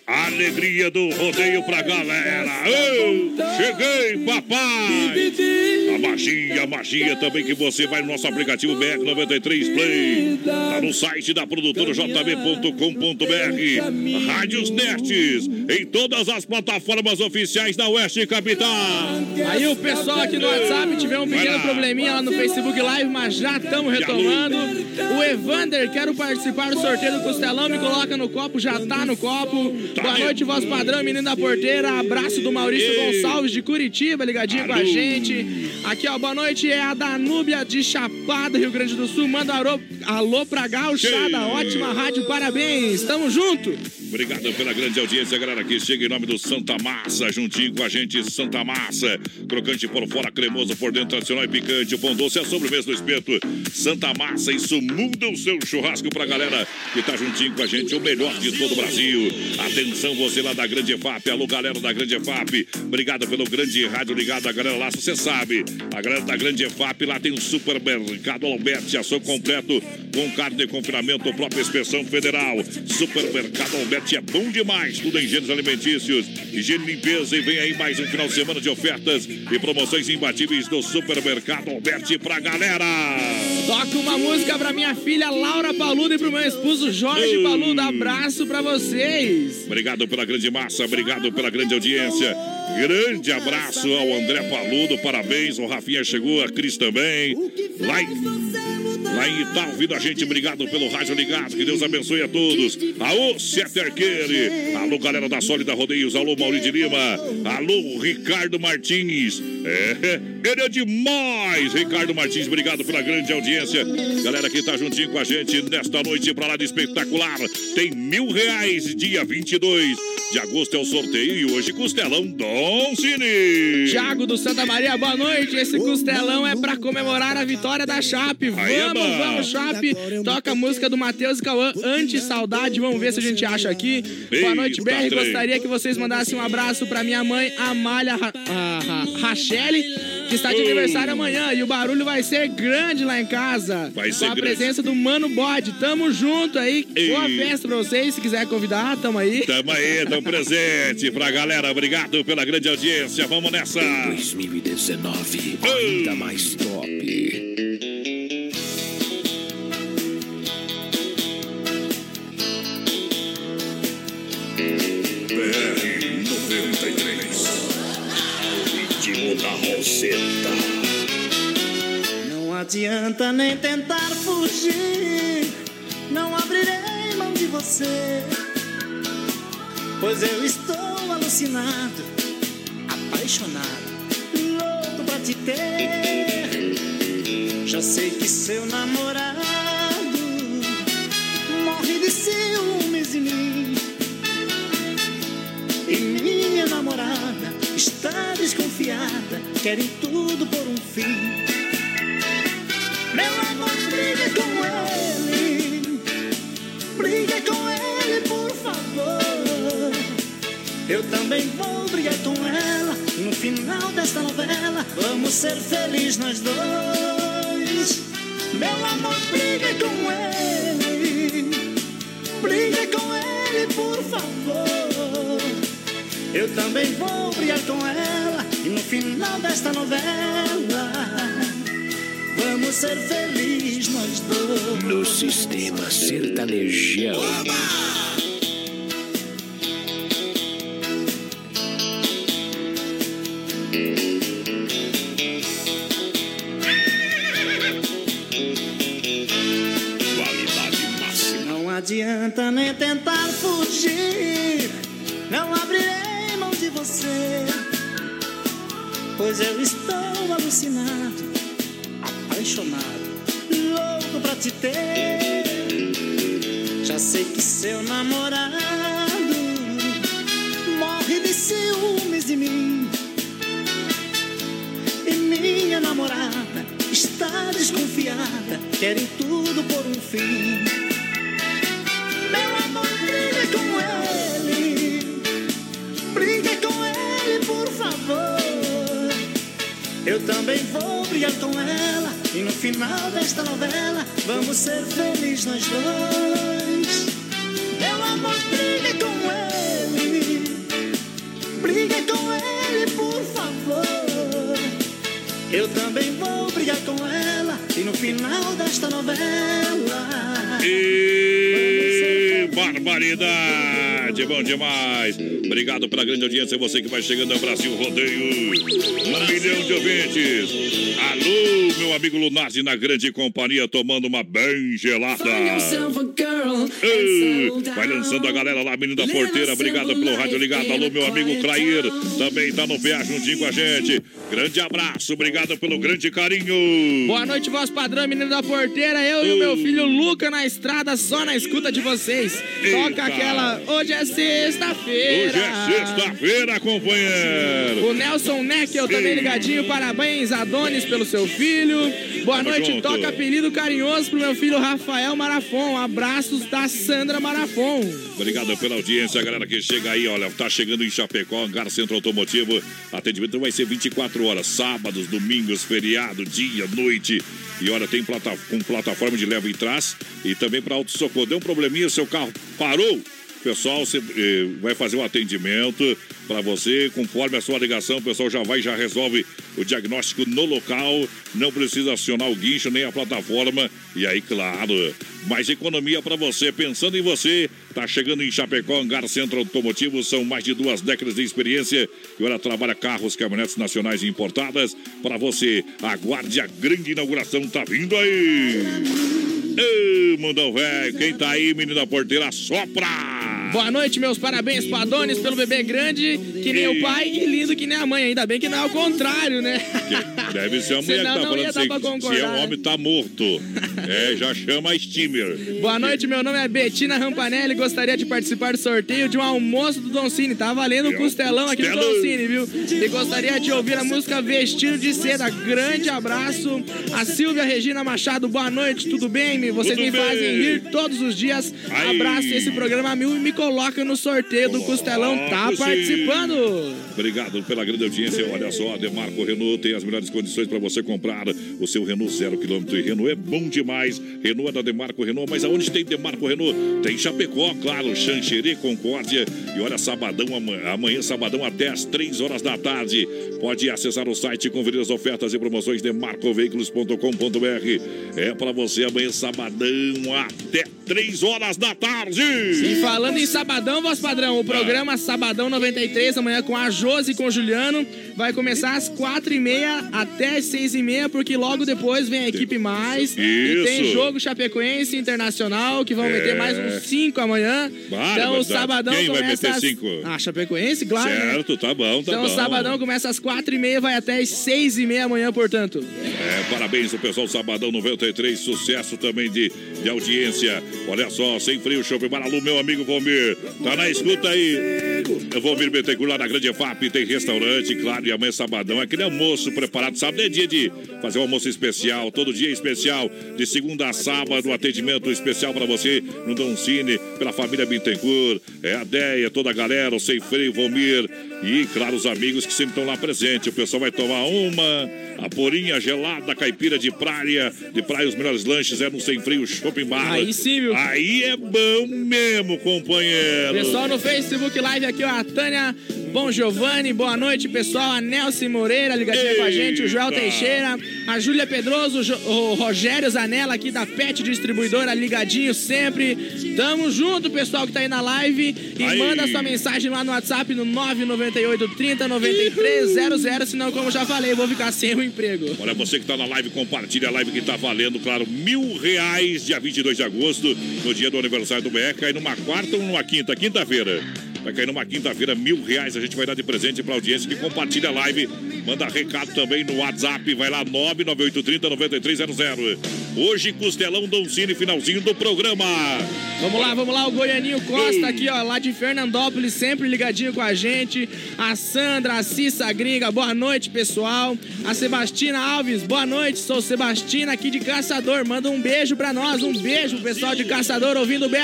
A: Alegria do rodeio pra galera. Ô, cheguei, papai! A magia, a magia também que você vai no nosso aplicativo BR93 Play. Tá no site da produtora jb.com.br. Rádios Nerds, em todas as plataformas oficiais da Oeste Capital.
D: Aí o pessoal aqui no WhatsApp tiver um pequeno probleminha lá no Facebook Live, mas já estamos retomando. O Evander, quero participar do sorteio do Costelão, me coloca no copo, já tá no copo. Boa noite, voz padrão, menino da porteira. Abraço do Maurício Gonçalves de Curitiba, ligadinho com a gente. Aqui, ó, boa noite, é a Danúbia de Chapada, Rio Grande do Sul. Manda alô, alô pra Gauchada, ótima rádio, parabéns. Tamo junto.
A: Obrigado pela grande audiência, galera, que chega em nome do Santa Massa, juntinho com a gente, Santa Massa. Crocante por fora, cremoso por dentro, tradicional e picante. O pão doce é a sobremesa do espeto. Santa Massa, isso muda o seu churrasco pra galera que tá juntinho com a gente, o melhor de todo o Brasil. Atenção, você lá da Grande FAP, alô, galera da Grande FAP. Obrigado pelo grande rádio ligado, a galera lá, você sabe. A galera da Grande FAP, lá tem um supermercado Alberti, ação completo com carne de confinamento, própria inspeção federal. Supermercado Alberti é bom demais, tudo em gêneros alimentícios, higiene e limpeza. E vem aí mais um final de semana de ofertas e promoções imbatíveis do Supermercado Alberti pra galera.
D: Toca uma música pra minha filha Laura Paludo e pro meu esposo Jorge Paludo. Abraço pra vocês.
A: Obrigado pela grande massa, obrigado pela grande audiência. Grande abraço ao André Paludo, parabéns. O Rafinha chegou, a Cris também. Lá em, lá em Itaú, ouvindo a gente, obrigado pelo rádio ligado. Que Deus abençoe a todos. Alô, Seterqueire. Alô, galera da Sólida Rodeios. Alô, Maurício de Lima. Alô, Ricardo Martins. É, ele é demais. Ricardo Martins, obrigado pela grande audiência. Galera que tá juntinho com a gente nesta noite pra lá de espetacular. Tem mil reais, dia 22 de agosto é o sorteio e hoje Costelão Dom Cine.
D: Tiago do Santa Maria, boa noite. Esse costelão é pra comemorar a vitória da Chape.
A: Aí,
D: Vamos, vamos, Chape. Toca a música do Matheus e Cauã, Anti-Saudade. Vamos ver se a gente acha aqui. Boa noite, BR. Gostaria que vocês mandassem um abraço pra minha mãe, Amália Ra a Ra- Rachele, que está de aniversário amanhã. E o barulho vai ser grande lá em casa.
A: Vai ser
D: Com a presença do Mano Bode. Tamo junto aí. Boa festa pra vocês. Se quiser convidar, tamo aí.
A: Tamo aí, tamo presente pra galera. Obrigado pela grande audiência. Vamos nessa.
C: 2019, ainda mais top.
B: Roseta.
Q: Não adianta nem tentar fugir, não abrirei mão de você. Pois eu estou alucinado, apaixonado, louco pra te ter. Já sei que seu namorado querem tudo por um fim. Meu amor, briga com ele. Briga com ele, por favor. Eu também vou brigar com ela. No final desta novela, vamos ser felizes nós dois. Meu amor, briga com ele. Briga com ele, por favor. Eu também vou brigar com ela. E no final desta novela, vamos ser felizes nós dois.
C: No sistema sertanejão.
B: Qualidade máxima.
Q: Não adianta nem tentar fugir. Não abrirei mão de você. Pois eu estou alucinado, apaixonado, louco pra te ter. Já sei que seu namorado morre de ciúmes de mim. E minha namorada está desconfiada, querem tudo por um fim. Eu também vou brigar com ela. E no final desta novela, vamos ser felizes nós dois. Meu amor, briga com ele.
I: Briga com ele, por favor. Eu também vou brigar com ela. E no final desta novela.
A: E... Barbaridade! Bom demais! Obrigado pela grande audiência, você que vai chegando ao Brasil Rodeio. Um milhão de ouvintes. Alô, meu amigo Lunardi na grande companhia, tomando uma bem gelada. Vai lançando a galera lá, menino da porteira. Obrigado pelo rádio ligado. Alô, meu amigo Clair, também tá no PA juntinho com a gente. Grande abraço, obrigado pelo grande carinho.
D: Boa noite, voz padrão, menino da porteira. Eu e o meu filho Luca na estrada, só na escuta de vocês. Toca
A: Eita.
D: aquela. Hoje é sexta-feira.
A: Hoje é sexta-feira, companheiro.
D: O Nelson Neckel também ligadinho. Parabéns, Adonis, pelo seu filho. Boa
A: Tamo
D: noite.
A: junto.
D: Toca apelido carinhoso pro meu filho Rafael Marafon. Abraços da Sandra Marafon.
A: Obrigado pela audiência, galera que chega aí, olha, tá chegando em Chapecó, Hangar Centro Automotivo. Atendimento vai ser 24 horas, sábados, domingos, feriado, dia, noite. E olha, tem plata com plataforma de leva e trás e também para auto-socorro. Deu um probleminha, seu carro parou. Pessoal, você eh, vai fazer um atendimento para você, conforme a sua ligação, o pessoal já vai já resolve o diagnóstico no local, não precisa acionar o guincho nem a plataforma. E aí, claro, mais economia para você. Pensando em você, tá chegando em Chapecó, Hangar Centro Automotivo, são mais de duas décadas de experiência e olha, trabalha carros, caminhonetes nacionais e importadas para você. Aguarde a grande inauguração, tá vindo aí. Ei, mundão velho, quem tá aí, menino da porteira, sopra!
D: Boa noite, meus parabéns pro Adonis pelo bebê grande, que nem o pai, e lindo que nem a mãe. Ainda bem que não é o contrário, né?
A: Que Deve ser a mulher
D: Senão
A: que tá
D: não ia
A: falando
D: dar pra
A: assim, se é um homem, tá morto. É, já chama a steamer.
D: Boa noite, meu nome é Betina Rampanelli. Gostaria de participar do sorteio de um almoço do Don Cine. Tá valendo um costelão aqui do. Don Cine, viu? E gostaria de ouvir a música Vestido de Seda. Grande abraço. A Silvia Regina Machado, boa noite, tudo bem? Vocês
A: Tudo
D: me
A: bem.
D: fazem rir todos os dias.
A: Aí.
D: Abraço esse programa mil e me coloca no sorteio do costelão. Tá participando?
A: Obrigado pela grande audiência. Olha só, Demarco Renault tem as melhores condições para você comprar o seu Renault zero quilômetro. E Renault é bom demais. Renault é da Demarco Renault. Mas aonde tem Demarco Renault? Tem Chapecó, claro, Xanxerê, Concórdia. E olha, sabadão, amanhã, sabadão, até às três horas da tarde. Pode acessar o site e conferir as ofertas e promoções de marcoveículos.com.br. É para você amanhã, sabadão, até três horas da tarde.
D: E falando em Sabadão, voz padrão, o programa Sabadão 93, amanhã com a Josi e com o Juliano, vai começar às quatro e meia até às seis e meia, porque logo depois vem a equipe mais. E
A: Isso.
D: tem jogo Chapecoense Internacional, que vão
A: É.
D: meter mais uns cinco amanhã.
A: Bárbaro,
D: então o. Sabadão
A: Quem vai
D: começa
A: meter
D: às...
A: cinco?
D: Ah, Chapecoense, claro. né?
A: Certo, tá bom, tá
D: Então
A: bom.
D: o Sabadão começa às quatro e meia, vai até às seis e meia amanhã, portanto.
A: É, parabéns ao pessoal Sabadão 93, sucesso também de, de audiência. Olha só, sem frio, Shopping Maralu, meu amigo Vomir. Tá na escuta aí. Eu vou vir Bittencourt lá na Grande FAP, tem restaurante, claro, e amanhã é sabadão. Aquele almoço preparado, sabe? É dia de fazer um almoço especial, todo dia especial, de segunda a sábado, atendimento especial pra você no Don Cine, pela família Bittencourt. É a Deia, toda a galera, o Sem Freio, Vomir e, claro, os amigos que sempre estão lá presentes. O pessoal vai tomar uma, a porinha gelada, a caipira de praia, de praia, os melhores lanches é no Sem Freio Shopping Bar.
D: Aí sim, viu?
A: Aí é bom mesmo, companheiro.
D: Pessoal no Facebook Live aqui, ó, a Tânia Bom Giovanni, boa noite, pessoal. A Nelson Moreira ligadinha com a gente, o Joel
A: Eita.
D: Teixeira, a Júlia Pedroso, o Jo- o Rogério Zanella aqui da Pet Distribuidora, ligadinho sempre. Tamo junto, pessoal que tá aí na live. E
A: Aí.
D: manda sua mensagem lá no WhatsApp no 998 30 93 00, senão, como já falei, eu vou ficar sem o emprego.
A: Olha, você que tá na live, compartilha a live que tá valendo, claro, mil reais, dia 22 de agosto, no dia do aniversário do BR, cai numa quarta ou numa quinta? Quinta-feira. Vai cair numa quinta-feira, mil reais, a gente vai dar de presente pra audiência que compartilha a live. Manda recado também no WhatsApp, vai lá, 99830-9300. Hoje, Costelão Doncini, finalzinho do programa.
D: Vamos lá, vamos lá, o Goianinho Costa aqui, ó, lá de Fernandópolis, sempre ligadinho com a gente. A Sandra, a Cissa Gringa, boa noite, pessoal. A Sebastina Alves, boa noite, sou Sebastina aqui de Caçador. Manda um beijo pra nós, um beijo, pessoal de Caçador ouvindo o BR.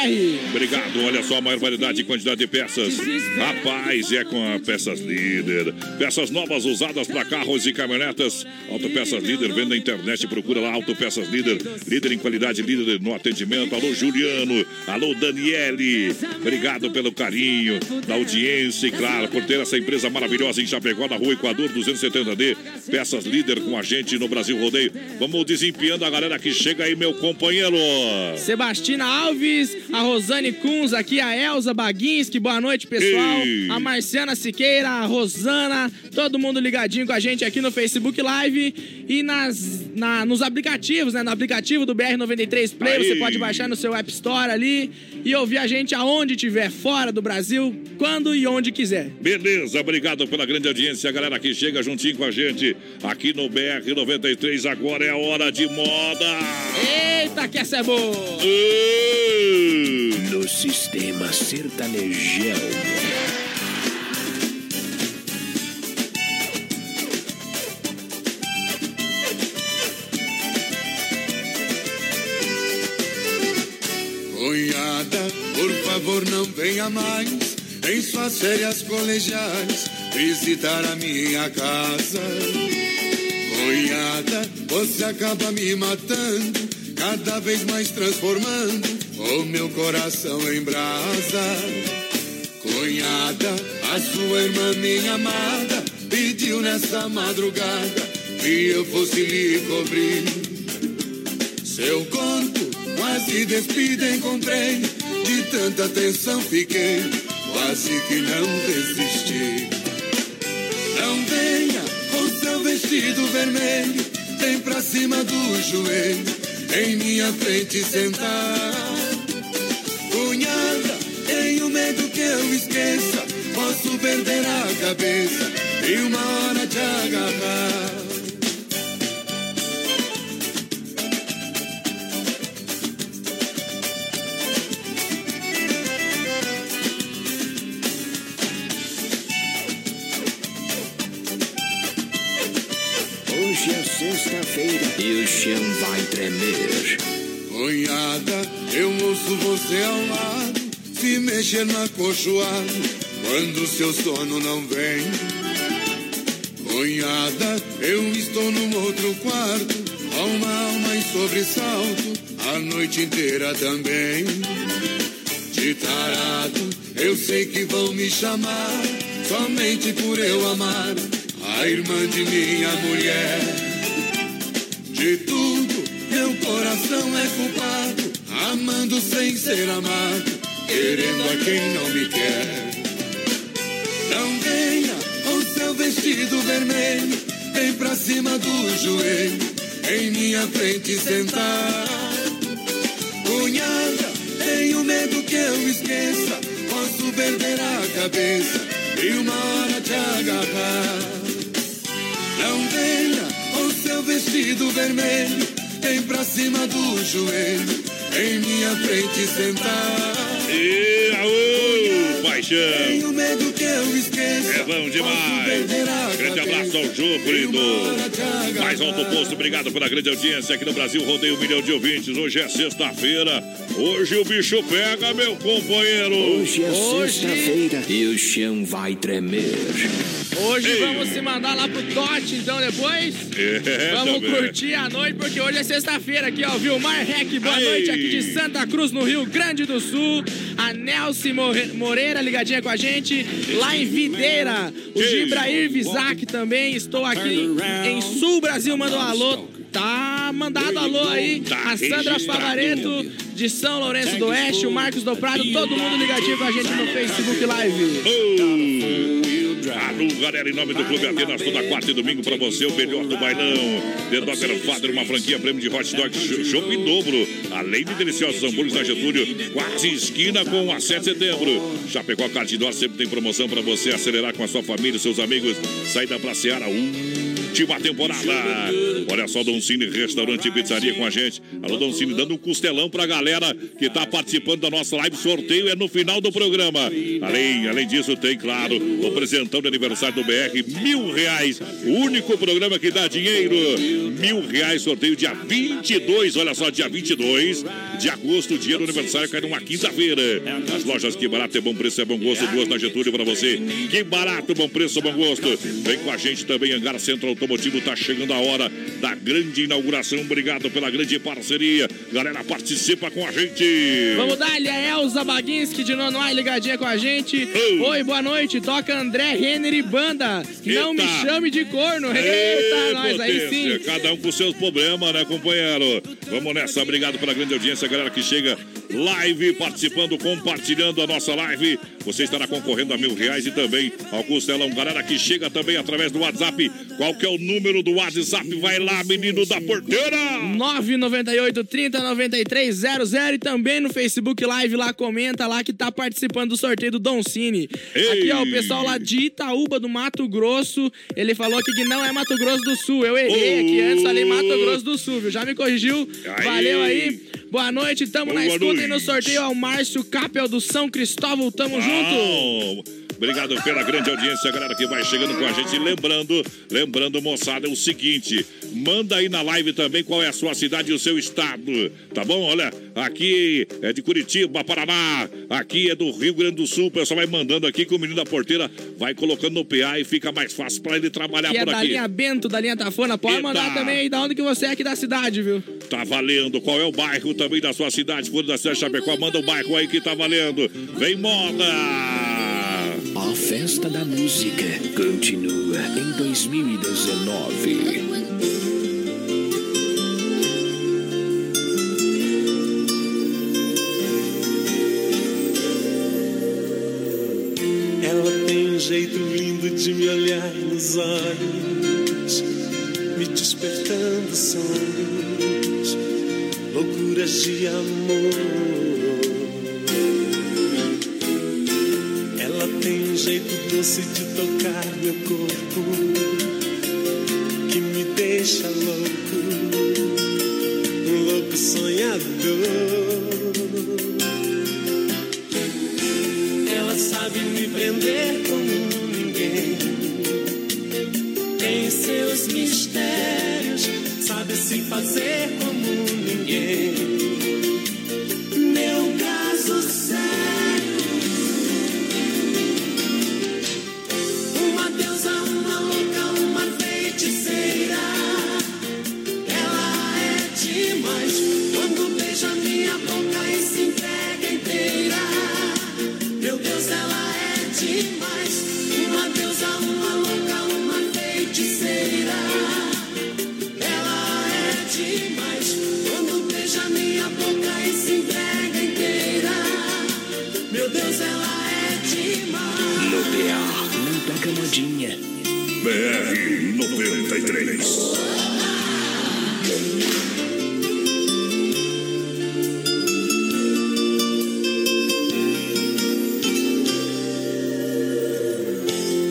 A: Obrigado, olha só a maior variedade e quantidade de peças. Rapaz, é com a Peças Líder. Peças novas usadas para carros e caminhonetas. Autopeças Líder, vende na internet, procura lá Autopeças Líder. líder em qualidade, líder no atendimento. Alô, Juliano. Alô, Daniele. Obrigado pelo carinho, da audiência e, claro, por ter essa empresa maravilhosa em Chapecó, na rua Equador 270D. Peças líder com a gente no Brasil Rodeio. Vamos desempenhando a galera que chega aí, meu companheiro.
D: Sebastina Alves, a Rosane Kunz aqui, a Elza Baguinski, boa noite, pessoal.
A: Ei.
D: A Marciana Siqueira, a Rosana, todo mundo ligadinho com a gente aqui no Facebook Live e nas, na- nos aplicativos, né? No aplicativo do BR93 Play,
A: Aí.
D: você pode baixar no seu App Store ali e ouvir a gente aonde estiver, fora do Brasil, quando e onde quiser.
A: Beleza, obrigado pela grande audiência, a galera que chega juntinho com a gente aqui no BR 93. Agora é a hora de moda.
D: Eita, que essa é boa!
C: No sistema sertanejão.
R: Cunhada, por favor não venha mais em suas férias colegiais visitar a minha casa. Cunhada, você acaba me matando, cada vez mais transformando o meu coração em brasa. Cunhada, a sua irmã, minha amada, pediu nessa madrugada que eu fosse lhe cobrir. Seu corpo quase despido encontrei, de tanta tensão fiquei, quase que não desisti. Não venha com seu vestido vermelho, vem pra cima do joelho, em minha frente sentar. Esqueça, posso perder a cabeça e uma hora te agarrar.
C: Hoje é sexta-feira e o chão vai tremer.
R: Cunhada, eu ouço você ao lado, se mexer no acolchoado, quando seu sono não vem. Cunhada, eu estou num outro quarto, uma alma em sobressalto, a noite inteira também. De tarado, eu sei que vão me chamar, somente por eu amar a irmã de minha mulher. De tudo, meu coração é culpado, amando sem ser amado, querendo a quem não me quer. Não venha com seu vestido vermelho, vem pra cima do joelho, em minha frente sentar. Cunhada, tenho medo que eu esqueça, posso perder a cabeça e uma hora te agarrar. Não venha com seu vestido vermelho, vem pra cima do joelho, em minha frente sentar.
A: Paixão.
R: Tenho medo esqueça.
A: É bom demais. Grande abraço ao Jofre do Mais Alto Posto. Obrigado pela grande audiência aqui no Brasil. Rodeio um milhão de ouvintes. Hoje é sexta-feira. Hoje o bicho pega, meu companheiro.
C: Hoje é sexta-feira e o chão vai tremer.
D: Hoje
A: Ei.
D: vamos se mandar lá pro Tote, então, depois.
A: É,
D: Vamos
A: também.
D: curtir a noite, porque hoje é sexta-feira aqui, ó. Vilmar Rec, boa
A: Aí.
D: noite aqui de Santa Cruz, no Rio Grande do Sul. A Nelson Moreira ligadinha com a gente. Lá em Videira. O Gibrair Vizac também. Estou aqui em Sul Brasil. Manda um alô. Tá mandado alô aí.
A: Tá
D: A Sandra. Favareto de São Lourenço do Oeste. O Marcos do Prado. Todo mundo ligadinho com a gente no Facebook Live.
A: Alô, galera, em nome do Clube Atenas, toda quarta e domingo pra você, o melhor do bailão. The Dogger Father, uma franquia prêmio de hot dog chopp em dobro. Além de deliciosos hambúrgueres na Getúlio, quase esquina com a 7 de setembro. Chapecó Cardinor sempre tem promoção pra você acelerar com a sua família, seus amigos. Saída pra Seara, última temporada. Olha só, Dom Cine Restaurante e Pizzaria com a gente. Alô, Dom Cine, dando um costelão pra galera que tá participando da nossa live. Sorteio é no final do programa. Além, além disso, tem, claro, o presentão de aniversário do BR, mil reais. O único programa que dá dinheiro. Mil reais, sorteio dia 22. Olha só, dia 22 de agosto, dia do aniversário, cai numa quinta-feira. As lojas Que Barato é Bom Preço é Bom Gosto, duas na Getúlio pra você. Que barato, bom preço, bom gosto. Vem com a gente também, Angar Centro Automotivo, tá chegando a hora da grande inauguração. Obrigado pela grande parceria. Galera, participa com a gente.
D: Vamos dar ali a Elza Baginski de Nonoai ligadinha com a gente. Oi, boa noite. Toca André Renner e Banda. Não me
A: Eita.
D: chame de corno. Eita,
A: Ei,
D: nós aí sim.
A: potência. Cada um com seus problemas, né, companheiro? Vamos nessa. Obrigado pela grande audiência, galera que chega live, participando, compartilhando a nossa live. Você estará concorrendo a mil reais e também ao costelão. Galera que chega também através do WhatsApp. Qual que é o número do WhatsApp? Vai lá, menino da porteira!
D: 998 30 93 00 e também no Facebook Live lá, comenta lá que tá participando do sorteio do Don Cine. Aqui, ó, o pessoal lá de Itaúba, do Mato Grosso, ele falou aqui que não é Mato Grosso do Sul. Eu errei aqui antes, falei Mato Grosso do Sul, viu? Já me corrigiu.
A: Aí.
D: Valeu aí. Boa noite, tamo na
A: Boa
D: escuta e no sorteio ao Márcio Capel do São Cristóvão. Tamo junto.
A: Obrigado pela grande audiência, galera que vai chegando com a gente. Lembrando, lembrando, moçada, é o seguinte: manda aí na live também qual é a sua cidade e o seu estado, tá bom? Olha, aqui é de Curitiba, Paraná, aqui é do Rio Grande do Sul. O pessoal vai mandando aqui que o menino da porteira vai colocando no PA e fica mais fácil pra ele trabalhar
D: Que é
A: por
D: da
A: aqui.
D: linha Bento, da linha Tafona. Pode
A: Eita.
D: mandar também aí da onde que você é aqui da cidade, viu?
A: Tá valendo. Qual é o bairro também da sua cidade? Se for da cidade de Chapecó, manda o bairro aí que tá valendo. Vem moda!
C: A festa da música continua em 2019.
I: Ela tem um jeito lindo de me olhar nos olhos, me despertando sonhos, loucuras de amor. Tem um jeito doce de tocar meu corpo, que me deixa louco, um louco sonhador. Ela sabe me prender como ninguém. Tem seus mistérios, sabe se fazer como ninguém. Meu caso sério.
A: BR 93.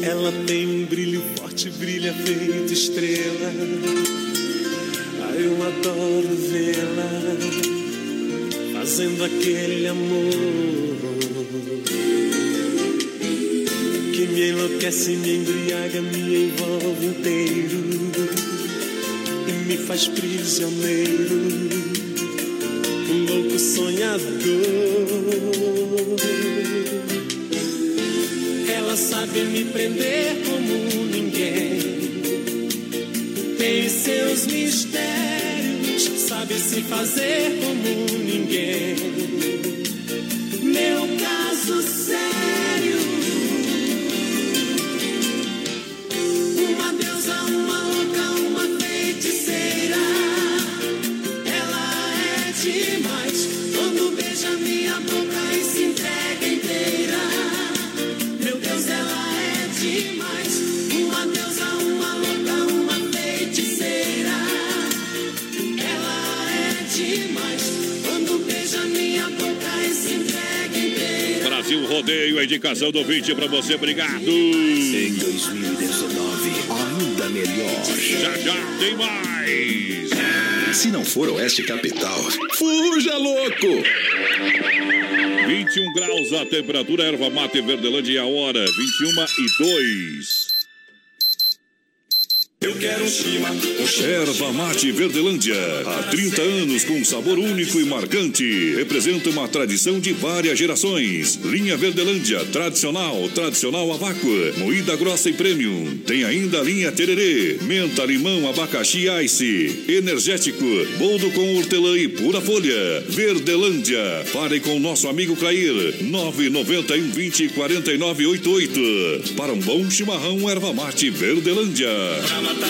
I: Ela tem um brilho forte, brilha feito Me prender como ninguém. Tem seus mistérios, sabe se fazer como ninguém. Meu caso sério.
A: Rodeio, a indicação do 20 pra você. Obrigado.
C: Em 2019, ainda melhor.
A: Já já tem mais.
M: Se não for Oeste Capital, fuja louco!
A: 21 graus a temperatura, erva mate Verdelândia e a hora 21 e 2.
G: Quero um chima, um.
A: Erva Mate Verdelândia. Há 30 anos com um sabor único e marcante. Representa uma tradição de várias gerações. Linha Verdelândia, tradicional, tradicional a vácuo, moída grossa e premium. Tem ainda a linha Tererê, menta, limão, abacaxi ice, energético, boldo com hortelã e pura folha. Verdelândia. Fale com nosso amigo Clair, 991 20 49 88. Para um bom chimarrão, erva mate Verdelândia.
G: Pra matar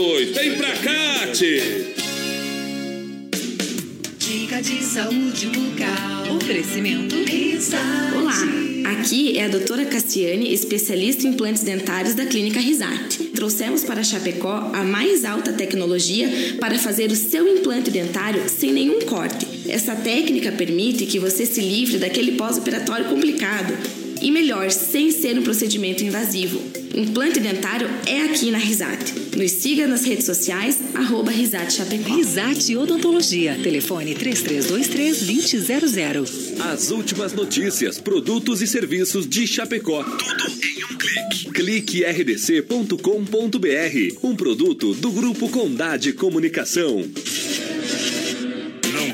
S: Vem pra cá, tchê.
T: Dica de saúde bucal.
U: Oferecimento.
T: Risate.
U: Olá, aqui é a doutora Cassiane, especialista em implantes dentários da Clínica Risate. Trouxemos para Chapecó a mais alta tecnologia para fazer o seu implante dentário sem nenhum corte. Essa técnica permite que você se livre daquele pós-operatório complicado. E melhor, sem ser um procedimento invasivo. Implante dentário é aqui na Risate. Nos siga nas redes sociais, arroba Risate Chapecó.
V: Risate Odontologia. Telefone 3323-2000.
L: As últimas notícias, produtos e serviços de Chapecó. Tudo em um clique. Clique rdc.com.br. Um produto do Grupo Condade Comunicação.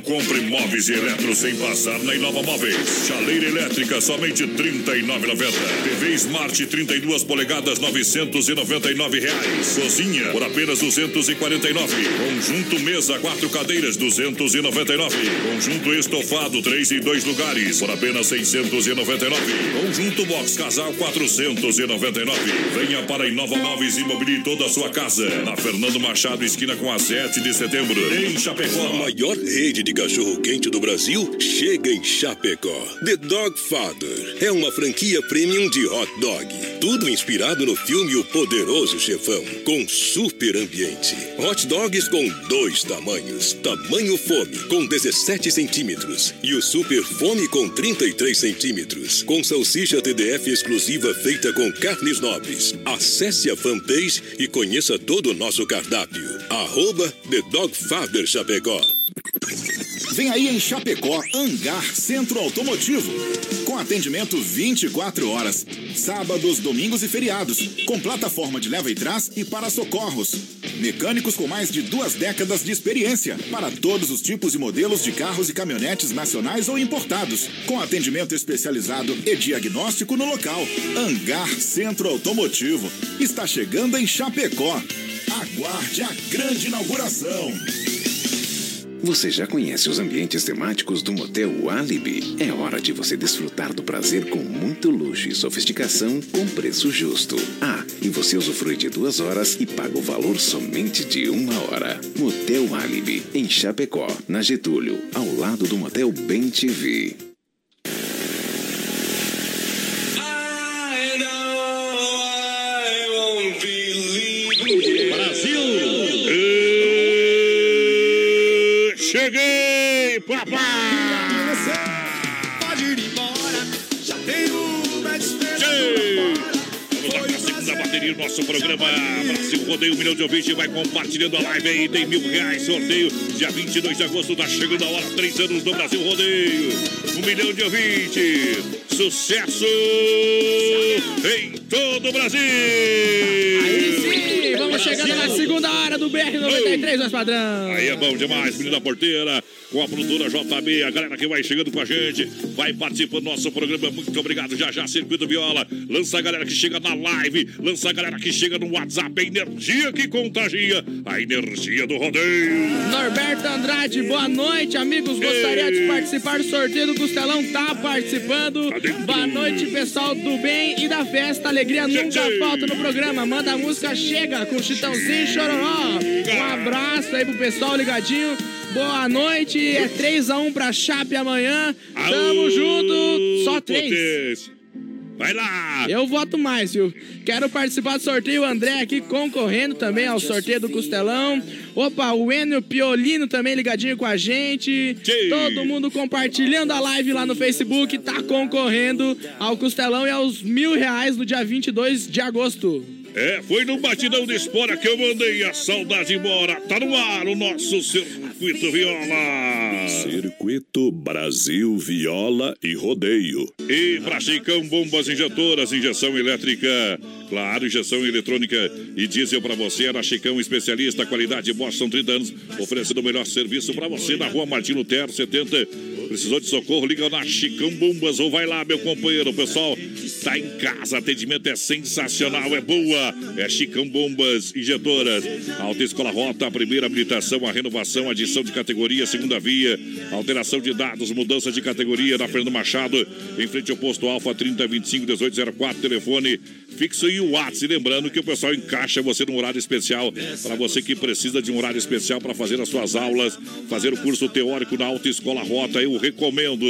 A: Compre móveis e eletro sem passar na Inova Móveis. Chaleira elétrica, somente R$ 39,90. TV Smart 32 polegadas, 999 reais. Cozinha, por apenas 249. Conjunto mesa, quatro cadeiras, 299. Conjunto estofado, três e dois lugares, por apenas 699. Conjunto box casal, 499. Venha para a Inova Móveis e mobilie toda a sua casa. Na Fernando Machado, esquina com a 7 de setembro. Em Chapecó.
M: A maior rede de cachorro-quente do Brasil chega em Chapecó. The Dog Father é uma franquia premium de hot dog. Tudo inspirado no filme O Poderoso Chefão, com super ambiente. Hot dogs com dois tamanhos. Tamanho fome, com 17 centímetros. E o super fome com 33 centímetros. Com salsicha TDF exclusiva feita com carnes nobres. Acesse a fanpage e conheça todo o nosso cardápio. Arroba The Dog Father Chapecó.
O: Vem aí em Chapecó, Hangar Centro Automotivo. Com atendimento 24 horas, sábados, domingos e feriados. Com plataforma de leva e trás e para socorros. Mecânicos com mais de duas décadas de experiência para todos os tipos e modelos de carros e caminhonetes nacionais ou importados. Com atendimento especializado e diagnóstico no local. Hangar Centro Automotivo. Está chegando em Chapecó. Aguarde a grande inauguração.
W: Você já conhece os ambientes temáticos do Motel Alibi? É hora de você desfrutar do prazer com muito luxo e sofisticação com preço justo. Ah, e você usufrui de duas horas e paga o valor somente de uma hora. Motel Alibi, em Chapecó, na Getúlio, ao lado do Motel Bem TV.
A: A segunda bateria do nosso programa. Brasil Rodeio, um milhão de ouvintes. Vai compartilhando a live aí. Tem mil reais sorteio. Dia 22 de agosto. Tá chegando a hora. Três anos do Brasil Rodeio. Um milhão de ouvintes. Sucesso em todo o Brasil.
D: Aí sim, vamos chegando na segunda hora do BR-93, mais padrão.
A: Aí é bom demais, menino da porteira, com a produtora JB, a galera que vai chegando com a gente, vai participando do nosso programa. Muito obrigado. Já já, Circuito Viola. Lança a galera que chega na live, lança a galera que chega no WhatsApp. A energia que contagia, a energia do rodeio.
D: Norberto Andrade, boa noite, amigos. Gostaria de participar do sorteio do Costelão, tá participando. Boa noite, pessoal do bem e da festa. Alegria nunca falta no programa. Manda a música Chega com Chitãozinho e Chororó. Um abraço aí pro pessoal ligadinho. Boa noite, é 3x1 pra Chape amanhã. Tamo junto, só três.
A: Vai lá!
D: Eu voto mais, viu? Quero participar do sorteio. O André aqui concorrendo também ao sorteio do Costelão. Opa, o Enio Piolino também ligadinho com a gente. Todo mundo compartilhando a live lá no Facebook. Tá concorrendo ao Costelão e aos mil reais no dia 22 de agosto.
A: É, foi no batidão de espora que eu mandei a saudade embora. Tá no ar o nosso Circuito Viola.
M: Circuito Brasil Viola e Rodeio.
A: E pra Chicão Bombas Injetoras, injeção elétrica, claro, injeção eletrônica e diesel pra você. Era Chicão especialista, qualidade Bosch, são 30 anos, oferecendo o melhor serviço pra você na rua Martino Terra 70. Precisou de socorro? Liga na Chicão Bombas ou vai lá, meu companheiro. O pessoal tá em casa, atendimento é sensacional, é boa. É Chicão Bombas Injetoras. Alta Escola Rota, a primeira habilitação, a renovação, adição de categoria, segunda via, alteração de dados, mudança de categoria na Fernando Machado, em frente ao posto Alfa 3025 1804, telefone fixo e o WhatsApp. Lembrando que o pessoal encaixa você num horário especial para você que precisa de um horário especial para fazer as suas aulas, fazer o curso teórico na Alta Escola Rota. Eu recomendo.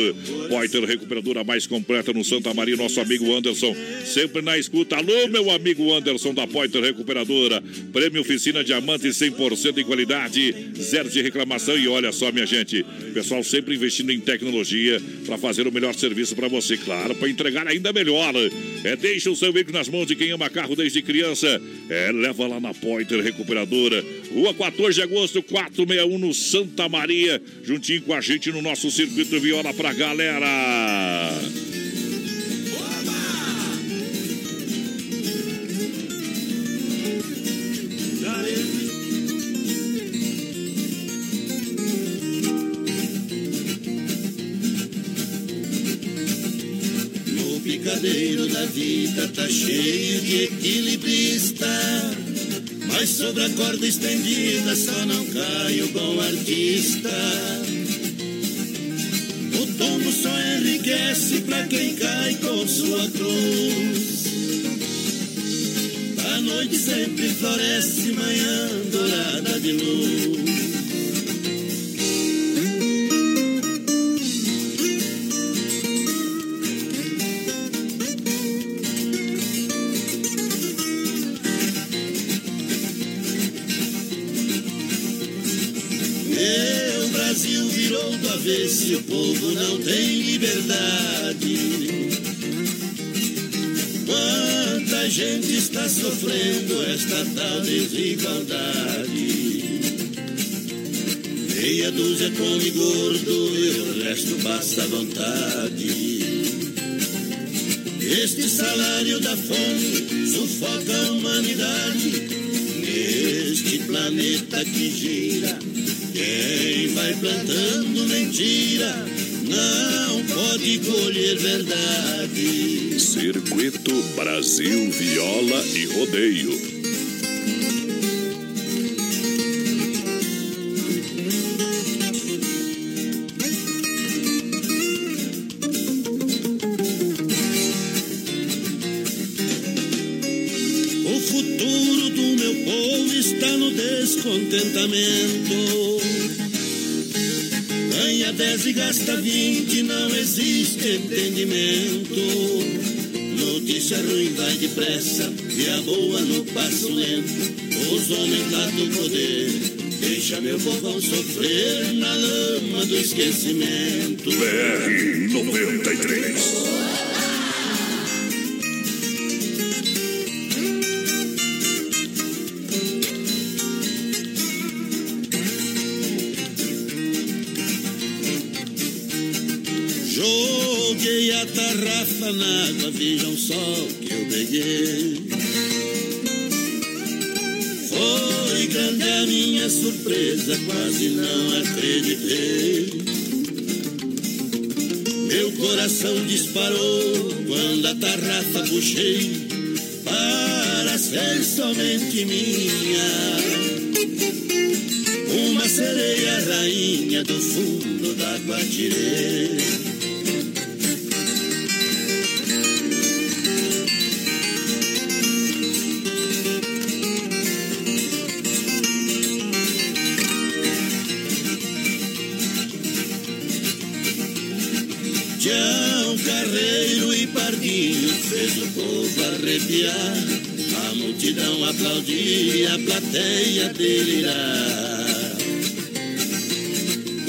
A: Poiter Recuperadora mais completa no Santa Maria, nosso amigo Anderson, sempre na escuta. Alô, meu amigo Anderson da Poiter Recuperadora. Prêmio Oficina Diamante 100% em qualidade, zero de reclamação. E olha só, minha gente, pessoal sempre investindo em tecnologia para fazer o melhor serviço para você, claro, para entregar ainda melhor. É, deixa o seu veículo nas mãos de quem ama carro desde criança. É, leva lá na Pointer Recuperadora. Rua 14 de agosto, 461 no Santa Maria. Juntinho com a gente no nosso circuito viola pra galera.
G: O picadeiro da vida tá cheio de equilibrista. Mas sobre a corda estendida só não cai o bom artista. O tombo só enriquece pra quem cai com sua cruz. A noite sempre floresce, manhã dourada de luz. Virou do avesso e o povo não tem liberdade. Quanta gente está sofrendo esta tal desigualdade. Meia dúzia come gordo e o resto passa à vontade. Este salário da fome sufoca a humanidade. Neste planeta que gira, quem vai plantando mentira não pode colher verdade.
M: Circuito Brasil Viola e Rodeio.
G: 10 gasta 20, não existe entendimento. Notícia ruim vai depressa e a boa no passo lento. Os homens lá do poder deixa meu povão sofrer na lama do esquecimento.
A: BR 93.
G: Puxei para ser somente minha. Uma sereia rainha do fundo d'água tirei. Povo arrepiar. A multidão aplaudir a plateia delirar.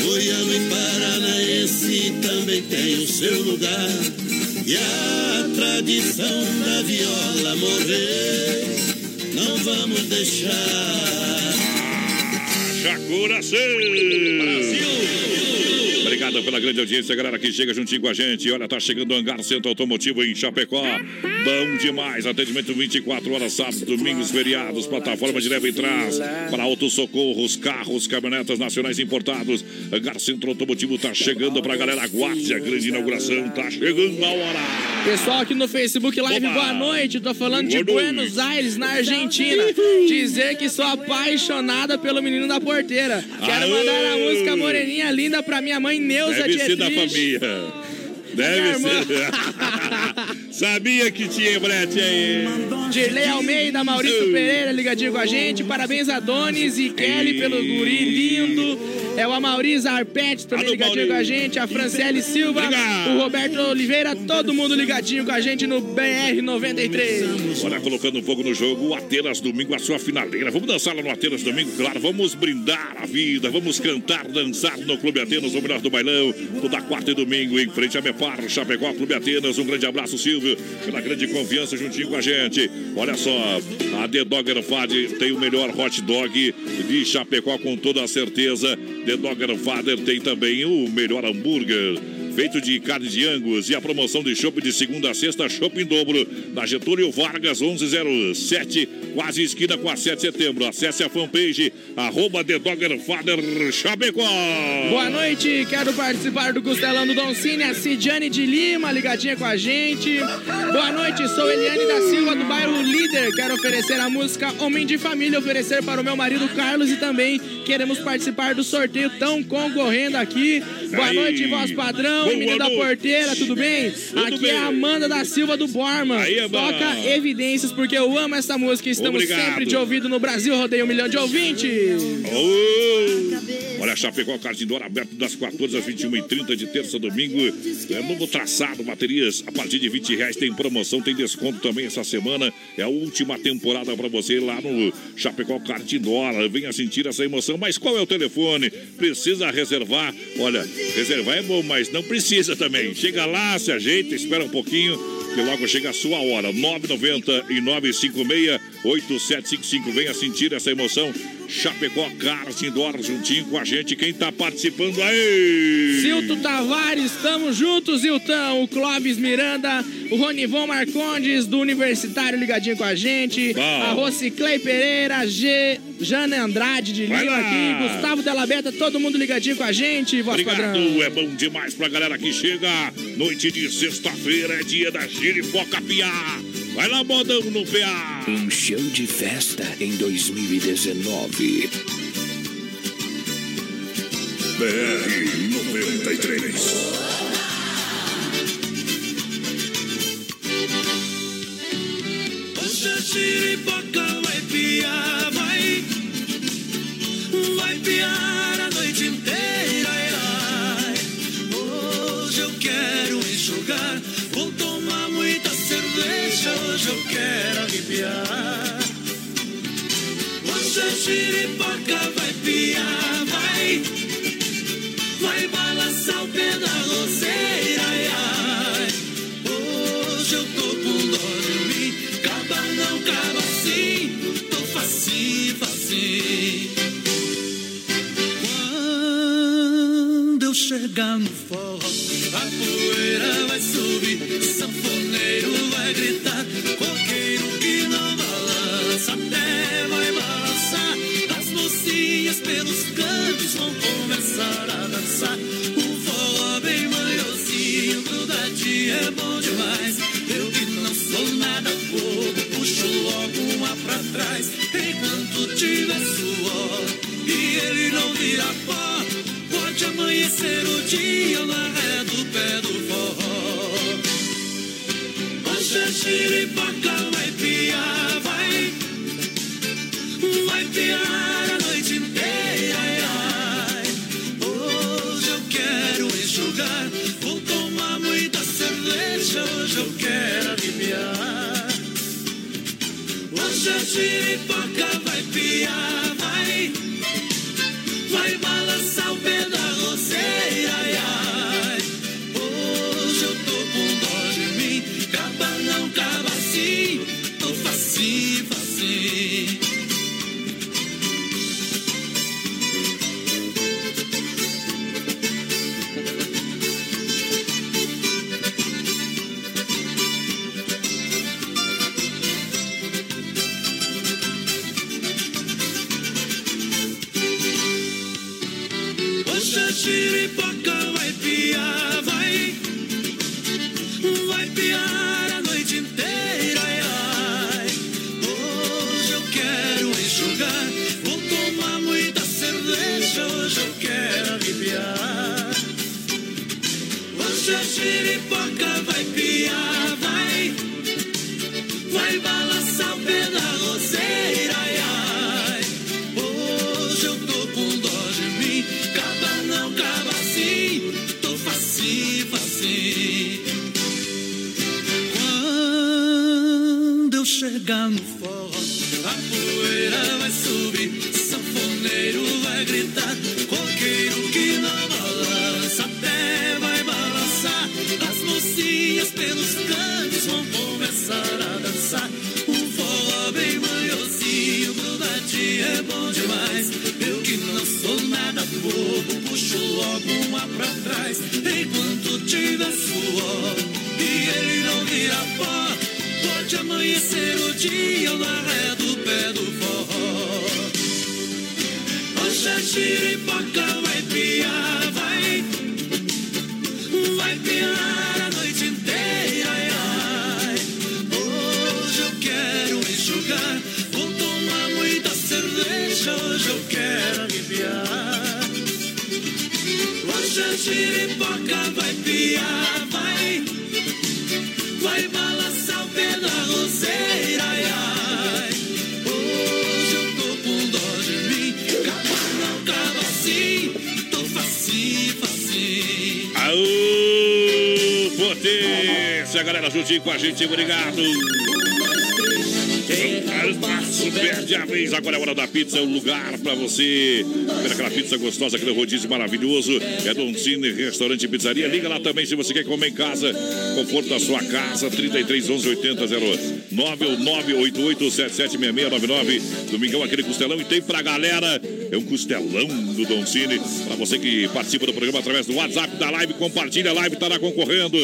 G: Goiano e Paranaense também tem o seu lugar. E a tradição da viola morrer, não vamos deixar.
A: Jacuraci! Obrigado pela grande audiência, galera que chega juntinho com a gente. Olha, tá chegando o Hangar Centro Automotivo em Chapecó. Bom demais. Atendimento 24 horas, sábados, domingos, feriados. Plataforma de leva e trás para autossocorros, carros, caminhonetas nacionais importados. Hangar Centro Automotivo tá chegando pra galera. Aguarde a grande inauguração. Tá chegando a hora.
D: Pessoal aqui no Facebook Live,
A: Oba!
D: boa noite. Tô falando de
A: Boa noite.
D: Buenos Aires, na Argentina. Dizer que sou apaixonada pelo menino da porteira. Quero
A: Aô!
D: mandar a música Moreninha Linda pra minha mãe Neuza
A: Deve ser da família. Deve ser. Sabia que tinha brete aí.
D: Dirley Almeida, Maurício. Pereira ligadinho com a gente. Parabéns a Donis e Kelly pelo guri lindo. É o Amaury Zarpete também
A: Alô,
D: ligadinho
A: Mauri.
D: com a gente. A Franciele Silva,
A: Obrigado.
D: o Roberto Oliveira, todo mundo ligadinho com a gente no BR93.
A: Olha, colocando fogo no jogo, o Atenas domingo, a sua finaleira. Vamos dançar lá no Atenas domingo, claro. Vamos brindar a vida, vamos cantar, dançar no Clube Atenas, o melhor do bailão. Toda quarta e domingo, em frente a Mepar, Chapecó, Clube Atenas. Um grande abraço, Silvio, pela grande confiança juntinho com a gente. Olha só, a The Dogger Fad tem o melhor hot dog de Chapecó, com toda a certeza. The Dogger Father tem também o melhor hambúrguer feito de carne de angus e a promoção de chopp de segunda a sexta, chopp em dobro, na Getúlio Vargas 1107, quase esquina com a 7 de setembro. Acesse a fanpage, arroba The Dogger Father Chapecó.
D: Boa noite, quero participar do Costelão do Don Cine, a Cidiane de Lima, ligadinha com a gente. Boa noite, sou Eliane da Silva, do bairro Líder. Quero oferecer a música Homem de Família, oferecer para o meu marido Carlos e também queremos participar do sorteio tão concorrendo aqui. Boa
A: Aí.
D: noite, voz padrão,
A: Boa
D: menino da porteira, tudo bem?
A: Tudo
D: aqui
A: bem.
D: é a Amanda da Silva do Borman.
A: Aí.
D: Toca evidências, porque eu amo essa música. Estamos
A: Obrigado.
D: sempre de ouvido no Brasil, rodeio um milhão de ouvintes.
A: Ô! Olha, Chapecó, Cardindor aberto das 14 às 21h30 de terça a domingo. É novo traçado, baterias a partir de 20 reais. Tem promoção, tem desconto também essa semana. É a última temporada para você lá no Chapecó Cardindor. Venha sentir essa emoção. Mas qual é o telefone? Precisa reservar? Olha, reservar é bom, mas não precisa também. Chega lá, se ajeita, espera um pouquinho. Que logo chega a sua hora. 990 e 956 8755. Venha sentir essa emoção. Chapecó Cars Indoor juntinho com a gente. Quem tá participando aí?
D: Zilto Tavares, estamos juntos, Ziltão. O Clóvis Miranda, o Ronivon Marcondes, do Universitário ligadinho com a gente.
A: Bom.
D: A Rociclei Pereira, G, Jane Andrade de Lima aqui. Gustavo Della Beta, todo mundo ligadinho com a gente. Voz
A: Obrigado,
D: padrão.
A: é bom demais pra galera que chega. Noite de sexta-feira é dia da giripoca piá. Vai lá, modão no PA.
C: Um show de festa em 2019.
A: BR 93.
I: Hoje Hoje a giripoca vai piar, vai. Vai balançar o pé da roseira ai, ai. Hoje eu tô com dó de mim Caba não caba assim. Tô facinho, facinho. Quando eu chegar no forró A poeira vai subir Sanfoneiro vai gritar Coqueiro começar a dançar Um forró bem manhosinho Grudadinho é bom demais Eu que não sou nada bobo Puxo logo uma pra trás Enquanto tiver suor E ele não vira pó Pode amanhecer o dia Na ré do pé do forró Hoje a giripoca vai piar, vou tomar muita cerveja. Hoje eu quero arrepiar. Hoje a giripoca vai piar, vai. Vai balançar o pé da roceira, ai, ai. Hoje eu tô com dó de mim. Caba não, caba sim. Tô facinho, facinho.
A: Aô, potência, galera, juntinho com a gente, obrigado. Perde a vez, agora é hora da pizza, é o lugar pra você comer aquela pizza gostosa, aquele rodízio maravilhoso. É Don Cine Restaurante e Pizzaria. Liga lá também se você quer comer em casa, conforto da sua casa, 33 11 80 09 ou 988 776699. Domingão, aquele costelão. E tem pra galera, é um costelão do Don Cine. Pra você que participa do programa através do WhatsApp da live, compartilha a live, lá concorrendo.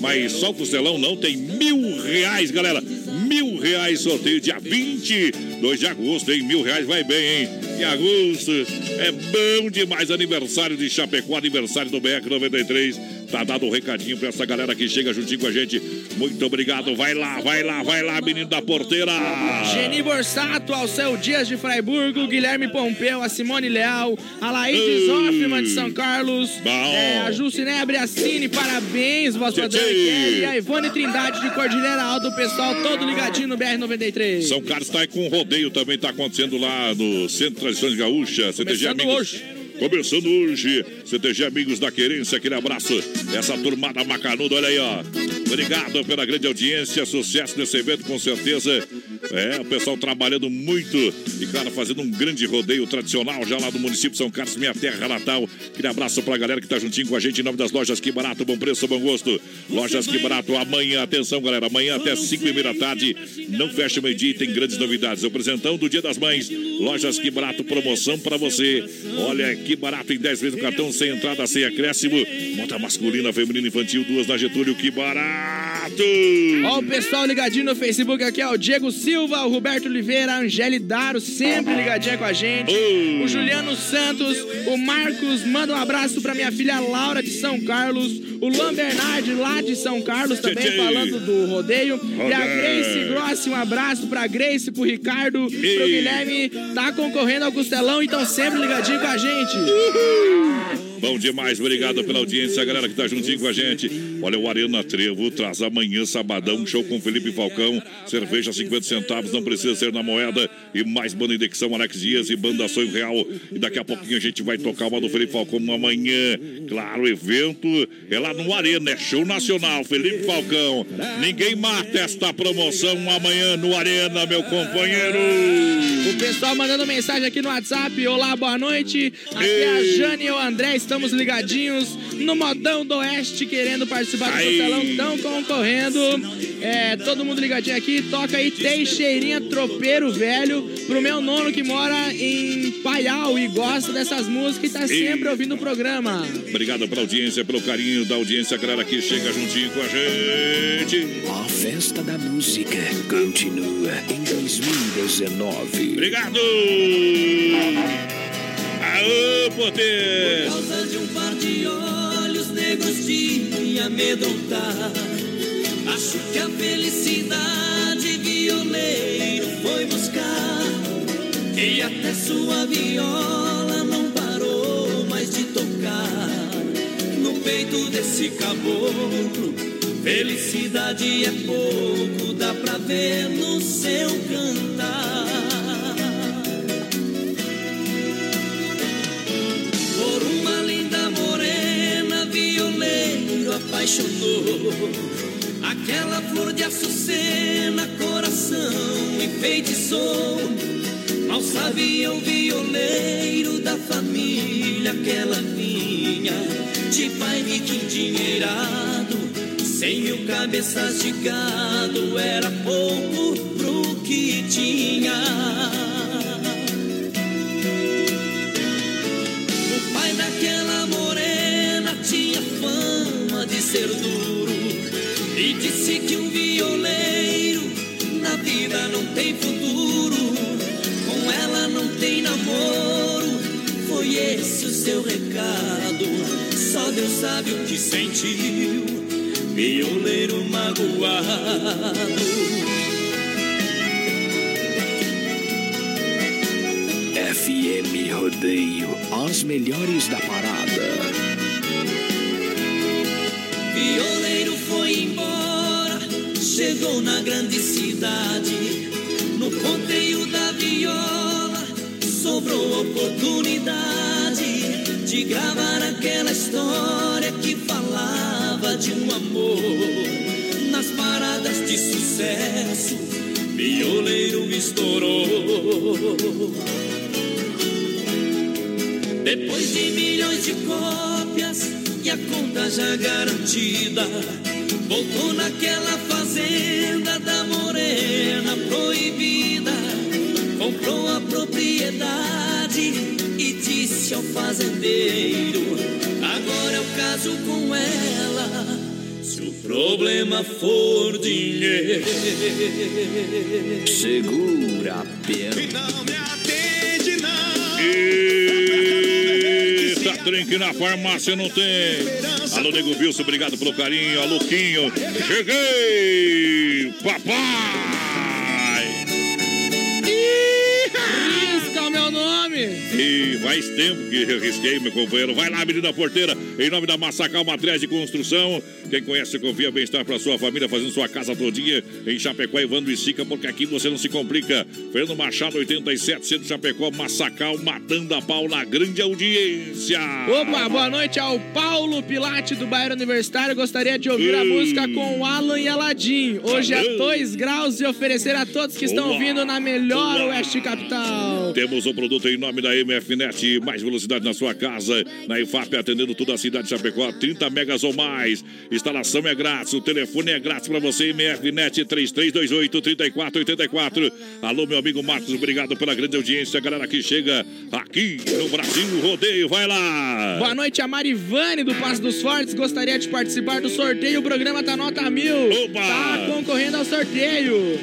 A: Mas só o costelão não tem mil reais, galera. Mil reais sorteio dia 22 de agosto, hein? Mil reais vai bem, hein? Em agosto é bom demais. Aniversário de Chapecó, aniversário do BR 93. Tá dado um recadinho pra essa galera que chega juntinho com a gente. Muito obrigado. Vai lá, vai lá, vai lá, menino da porteira.
D: Geni Borsato, Alceu Dias de Fraiburgo, Guilherme Pompeu, a Simone Leal, a Laíde Zoffman de São Carlos, é, a Juciné Abriacini, parabéns,
A: Tchê, tchê.
D: e a Ivone Trindade de Cordilheira Alto, o pessoal todo ligadinho no BR-93.
A: São Carlos tá aí com rodeio também, tá acontecendo lá no Centro Tradições Gaúcha, CTG
D: Começando
A: Amigos.
D: hoje.
A: Começando hoje, CTG Amigos da Querência, aquele abraço, essa turmada macanuda, olha aí, ó. Obrigado pela grande audiência, sucesso nesse evento, com certeza. É, o pessoal trabalhando muito e, claro, fazendo um grande rodeio tradicional já lá do município São Carlos, minha terra natal. Aquele abraço pra galera que tá juntinho com a gente em nome das lojas Que Barato, bom preço, bom gosto. Lojas Que Barato, amanhã, atenção, galera, amanhã até 5 e meia da tarde, não fecha o meio-dia e tem grandes novidades. O presentão do Dia das Mães, Lojas Que Barato, promoção pra você. Olha, que barato em 10 vezes no cartão, sem entrada, sem acréscimo. Moda masculina, feminina, infantil, duas na Getúlio, que barato!
D: Ó, o pessoal ligadinho no Facebook aqui, ó. O Diego Silva, o Roberto Oliveira, a Angele Daro, sempre ligadinha com a gente. O Juliano Santos, o Marcos, manda um abraço pra minha filha Laura de São Carlos. O Luan Bernardi, lá de São Carlos, também
A: Tchê, tchê.
D: falando do rodeio. E a. Grace Grossi, um abraço pra Grace, pro Ricardo, pro Guilherme. Tá concorrendo ao Costelão, então sempre ligadinho com a gente. Yee-hoo.
A: Bom demais, obrigado pela audiência, galera que tá juntinho com a gente. Olha, o Arena Trevo traz amanhã, sabadão, show com Felipe Falcão. Cerveja 50 centavos, não precisa ser na moeda. E mais banda indexão, Alex Dias e banda Sonho Real. E daqui a pouquinho a gente vai tocar uma do Felipe Falcão amanhã. Claro, o evento é lá no Arena, é show nacional. Felipe Falcão. Ninguém mata esta promoção amanhã no Arena, meu companheiro.
D: O pessoal mandando mensagem aqui no WhatsApp. Olá, boa noite. Aqui é a Jane e o André. Estamos ligadinhos no Modão do Oeste, querendo participar do
A: Aí.
D: Costelão. Estão concorrendo. É, todo mundo ligadinho aqui. Toca aí Teixeirinha Tropeiro Velho pro meu nono que mora em Paial e gosta dessas músicas e tá sempre ouvindo o programa.
A: Obrigado pela audiência, pelo carinho da audiência, galera que chega juntinho com a gente.
C: A festa da música continua em 2019.
A: Obrigado! Aô, poder!
E: Por causa de um par de olhos negros de me amedrontar. Acho que a felicidade violeiro foi buscar. E até sua viola não parou mais de tocar. No peito desse caboclo, felicidade é pouco, dá pra ver no seu cantar. Apaixonou. Aquela flor de açucena, coração enfeitiçou. Mal sabia o violeiro da família que ela vinha. De pai rico endinheirado, cem mil cabeças de gado, era pouco pro que tinha. Ser duro e disse que um violeiro na vida não tem futuro, com ela não tem namoro. Foi esse o seu recado, só Deus sabe o que sentiu, violeiro magoado.
C: FM Rodeio, as melhores da parada.
E: Chegou na grande cidade. No ponteio da viola, sobrou oportunidade de gravar aquela história que falava de um amor. Nas paradas de sucesso, violeiro estourou. Depois de milhões de cópias e a conta já garantida, voltou naquela fazenda da morena proibida. Comprou a propriedade e disse ao fazendeiro: Agora é o caso com ela. Se o problema for dinheiro,
C: Segura a perna.
E: não me atende, não.
A: Eita, drink na farmácia não tem. Alô, Nego Wilson, obrigado pelo carinho. Alô, Quinho. Cheguei, papai.
D: Nome.
A: E faz tempo que eu risquei, meu companheiro. Vai lá, menina porteira, em nome da Massacal Matriz de Construção. Quem conhece, confia bem-estar para sua família, fazendo sua casa todinha em Chapecó, Evandro e Sica, porque aqui você não se complica. Fernando Machado, 87, Centro Chapecó, Massacal, matando a pau na grande audiência.
D: Opa, boa noite ao Paulo Pilate do bairro Universitário. Gostaria de ouvir a música com o Alan e Aladim. Hoje é
A: Alô.
D: 2 graus e oferecer a todos que estão
A: Boa.
D: ouvindo na melhor Oeste Capital.
A: Temos o produto em nome da MFNet, mais velocidade na sua casa, na IFAP, atendendo toda a cidade de Chapecó, 30 megas ou mais. Instalação é grátis, o telefone é grátis para você, MFNet 3328-3484. Alô, meu amigo Marcos, obrigado pela grande audiência, galera que chega aqui no Brasil Rodeio, vai lá!
D: Boa noite, a Marivane do Passo dos Fortes. Gostaria de participar do sorteio. O programa tá nota mil.
A: Opa!
D: Tá concorrendo ao sorteio.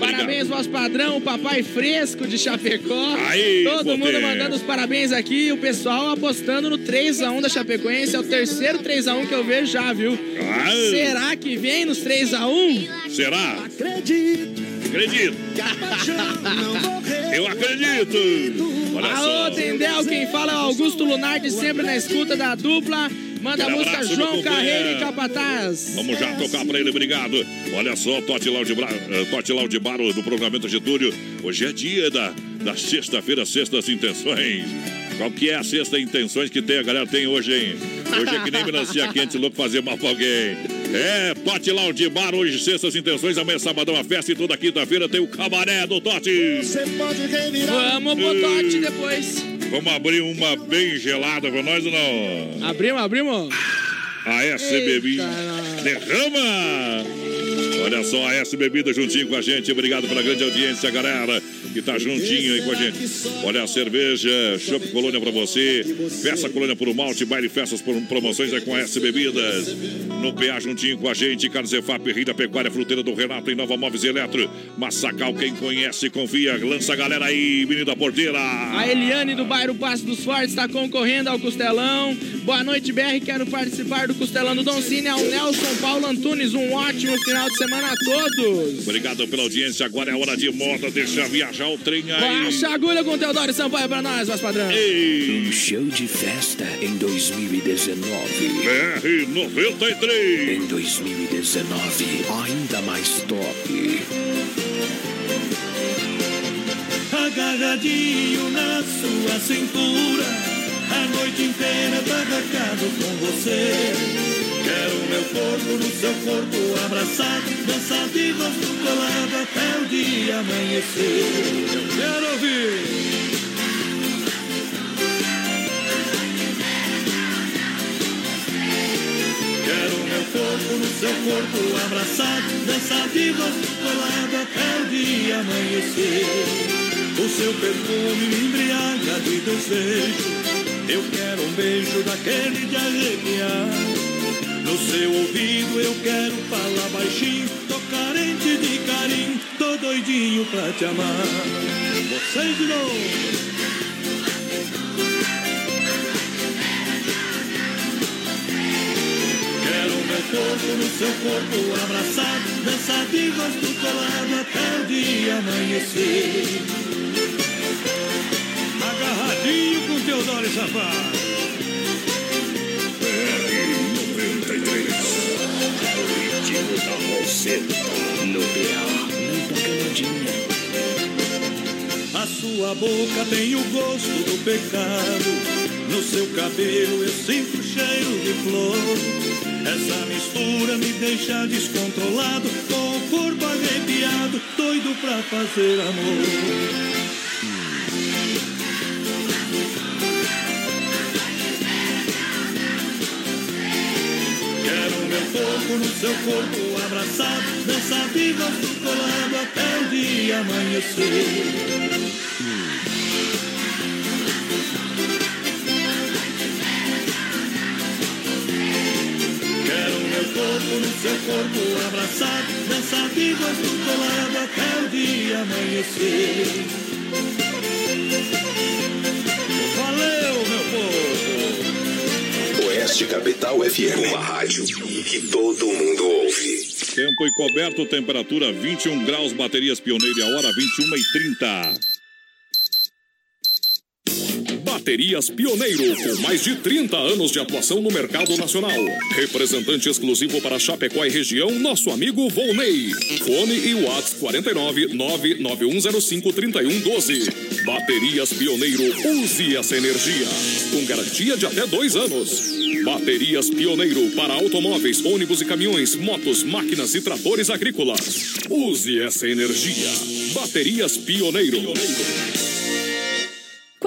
D: Parabéns, vosso padrão, o papai fresco de Chapecó.
A: Aí,
D: Todo mundo
A: potência.
D: mandando os parabéns aqui. O pessoal apostando no 3x1 da Chapecoense. É o terceiro 3x1 que eu vejo já, viu?
A: Ah.
D: Será que vem nos 3x1?
A: Será?
E: Acredito
A: Acredito.
E: que a paixão não morreu.
A: Eu acredito. Olha
D: Alô,
A: só.
D: Tendel, quem fala é o Augusto Lunardi, sempre na escuta da dupla. Manda a música
A: abraço,
D: João Carreiro
A: companheiro.
D: e Capataz.
A: Vamos já tocar pra ele, obrigado. Olha só, Tote Lounge, Bra... eh, Tote Lounge Bar do programamento Getúlio. Hoje é dia da, da sexta-feira, sextas intenções. Qual que é a sexta intenções que tem, a galera tem hoje, hein? Hoje é que nem melancia quente, louco fazer mal pra alguém. É, Tote Lounge Bar, hoje sextas intenções, amanhã é sabadão a festa e toda quinta-feira tem o cabaré do Tote.
D: Vamos pro Tote depois.
A: Vamos abrir uma bem gelada pra nós ou não?
D: Abrimos, abrimos?
A: A S Bebida derrama! Olha só, a S Bebida juntinho com a gente. Obrigado pela grande audiência, galera, que tá juntinho aí com a gente. Olha a cerveja, Chopp Colônia pra você. Peça Colônia por um malte, baile festas por promoções é com a S Bebidas. No PA juntinho com a gente, Carlos Efap, Rio da Pecuária, Fruteira do Renato em Nova Móveis Eletro. Massacal, quem conhece, confia. Lança a galera aí, menina porteira.
D: A Eliane do bairro Passo dos Fortes está concorrendo ao Costelão. Boa noite, BR. Quero participar do Costelão do Don Cine. Ao Nelson Paulo Antunes. Um ótimo final de semana a todos.
A: Obrigado pela audiência. Agora é hora de moda. Deixa viajar o trem aí.
D: Baixa a agulha com o Teodoro Sampaio pra nós, voz padrão.
C: Um show de festa em 2019.
A: BR 93.
C: Em 2019, ainda mais top.
I: Agarradinho na sua cintura, a noite inteira barracado com você. Quero meu corpo no seu corpo abraçado, dançar de rosto colado até o dia amanhecer. Eu quero ouvir. Quero meu corpo no seu corpo abraçado, dançar de rosto colado até o dia amanhecer. O seu perfume me embriaga de desejo. Eu quero um beijo daquele de arrepiar. No seu ouvido eu quero falar baixinho. Tô carente de carinho, tô doidinho pra te amar. Vocês de novo. Corpo no seu corpo abraçado, dançar de rosto colado até o dia amanhecer. Agarradinho com Teodoro e Safado.
C: BR-93. O ritmo da Roseta. No PA, na Bacanadinha.
I: A sua boca tem o gosto do pecado. No seu cabelo eu sinto cheiro de flor. Essa mistura me deixa descontrolado, com o corpo arrepiado, doido pra fazer amor. Corpo no seu corpo abraçado, de rosto colado até o dia amanhecer. Quero meu corpo no seu corpo abraçado, de rosto colado até o dia amanhecer.
M: Oeste Capital FM. Uma rádio que todo mundo ouve.
A: Tempo e coberto, temperatura 21 graus, baterias pioneiro e a hora 21 e 30.
X: Baterias Pioneiro, com mais de 30 anos de atuação no mercado nacional. Representante exclusivo para Chapecó e região, nosso amigo Volney. Fone e Whats 49 99105 3112. Baterias Pioneiro, use essa energia. Com garantia de até dois anos. Baterias Pioneiro para automóveis, ônibus e caminhões, motos, máquinas e tratores agrícolas. Use essa energia. Baterias Pioneiro.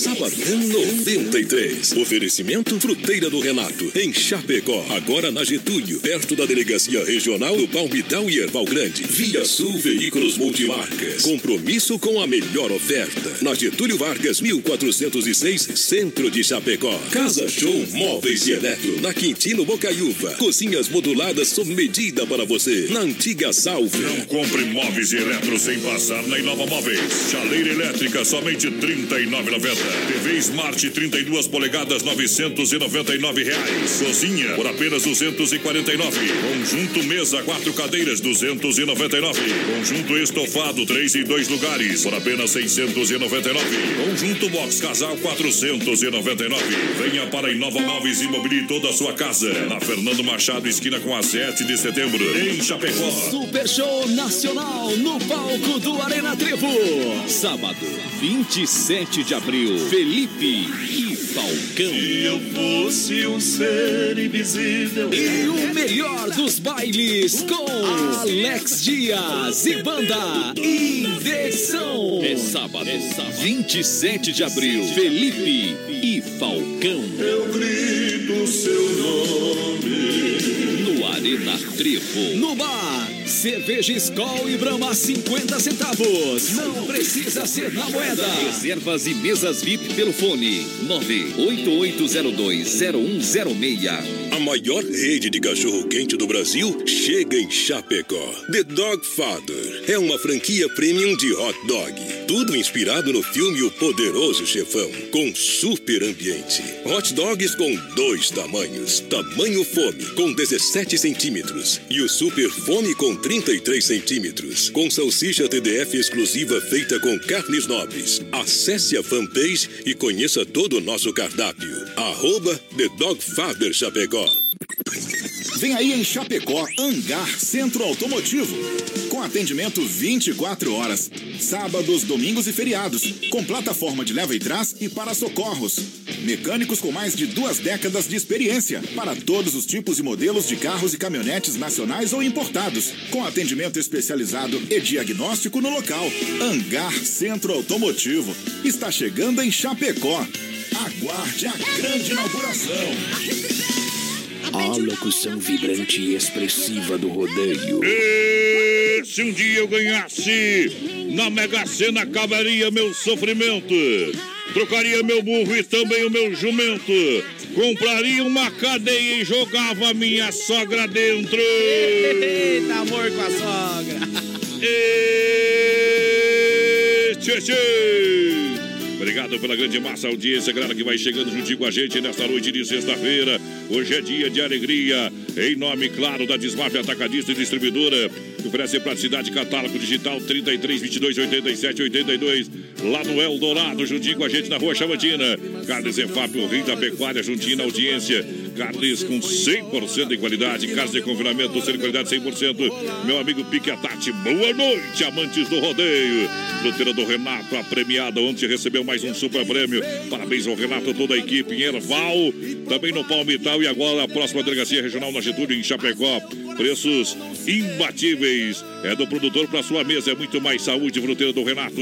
M: Sabadão 93. Oferecimento Fruteira do Renato, em Chapecó. Agora na Getúlio, perto da Delegacia Regional do Palmital e Erval Grande. Via Sul Veículos Multimarcas. Compromisso com a melhor oferta. Na Getúlio Vargas, 1406, Centro de Chapecó. Casa Show Móveis e Eletro, na Quintino Bocaiúva. Cozinhas moduladas sob medida para você. Na Antiga Salve.
A: Não compre móveis e eletro sem passar na Inova Móveis. Chaleira elétrica, somente R$ 39,90. TV Smart 32 polegadas, 999 reais. Cozinha, por apenas R$ 249. Conjunto mesa, quatro cadeiras, R$ 299. Conjunto estofado, três e dois lugares, por apenas R$ 699. Conjunto box casal, R$ 499. Venha para a Inova Móveis e mobile toda a sua casa. Na Fernando Machado, esquina com a 7 de setembro, em Chapecó.
N: Super Show Nacional no palco do Arena Trevo. Sábado, 27 de abril. Felipe e Falcão.
I: Se eu fosse um ser invisível.
N: E o melhor dos bailes com Alex Dias e banda Inversão. É sábado, é sábado, 27 de abril. Felipe e Falcão.
I: Eu grito seu nome.
N: No Arena Trevo. No bar. Cerveja Skol e Brahma 50 centavos. Não precisa ser na moeda. Reservas e mesas VIP pelo fone 988020106.
M: A maior rede de cachorro-quente do Brasil chega em Chapecó. The Dog Father é uma franquia premium de hot dog. Tudo inspirado no filme O Poderoso Chefão, com super ambiente. Hot dogs com dois tamanhos. Tamanho fome, com 17 centímetros. E o super fome com 33 centímetros. Com salsicha TDF exclusiva feita com carnes nobres. Acesse a fanpage e conheça todo o nosso cardápio. Arroba The Dog Father Chapecó.
O: Vem aí em Chapecó, Hangar Centro Automotivo. Com atendimento 24 horas. Sábados, domingos e feriados. Com plataforma de leva e trás e para socorros. Mecânicos com mais de duas décadas de experiência. Para todos os tipos e modelos de carros e caminhonetes nacionais ou importados. Com atendimento especializado e diagnóstico no local. Hangar Centro Automotivo. Está chegando em Chapecó. Aguarde a grande inauguração.
C: A locução vibrante e expressiva do rodeio.
A: E se um dia eu ganhasse na Mega Sena, acabaria meu sofrimento. Trocaria meu burro e também o meu jumento. Compraria uma cadeia e jogava minha sogra dentro.
D: Eita, amor com a sogra.
A: E... Tchê, tchê. Obrigado pela grande massa audiência, galera que vai chegando juntinho com a gente nesta noite de sexta-feira. Hoje é dia de alegria. Em nome, claro, da Desmaf Atacadista e Distribuidora, oferece praticidade catálogo digital 33 22 87 82, lá no Eldorado, juntinho com a gente na Rua Chavantina. Carnes EFAP, o Rio da Pecuária, juntinho na audiência. Carnes com 100% de qualidade, carnes de confinamento, de qualidade 100%. Meu amigo Pique Atati, boa noite, amantes do rodeio. Fruteira do Renato, a premiada ontem recebeu mais um super prêmio. Parabéns ao Renato, toda a equipe em Erval, também no Palmital e agora a próxima delegacia regional na Getúlio, em Chapecó. Preços imbatíveis. É do produtor para sua mesa, é muito mais saúde. Fruteira do Renato.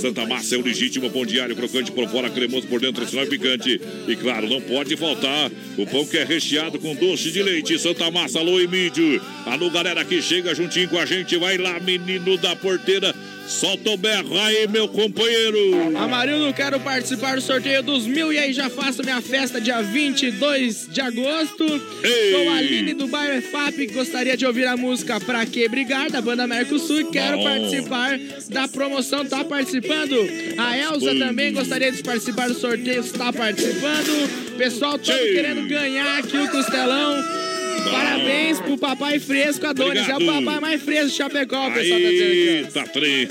A: Santa Massa é o legítimo pão diário, crocante por fora, cremoso por dentro, e picante. E claro, não pode faltar o pão que é recheado com doce de leite. Santa Massa, alô Emílio. Alô, galera que chega juntinho com a gente. Vai lá, menino da porteira. Solta o berro aí, meu companheiro.
D: Amarildo, quero participar do sorteio dos mil e aí já faço minha festa dia 22 de agosto.
A: Ei.
D: Sou a Aline do bairro EFAP, gostaria de ouvir a música Pra Que Brigar, da banda Mercosul. e Quero
A: Bom.
D: participar da promoção, tá participando? A Elza também gostaria de participar do sorteio, está participando. Pessoal todo
A: Ei.
D: querendo ganhar aqui o costelão. Parabéns pro papai fresco Adonis. É o papai mais fresco de Chapecó, o pessoal tá dizendo aqui.
A: tá trem.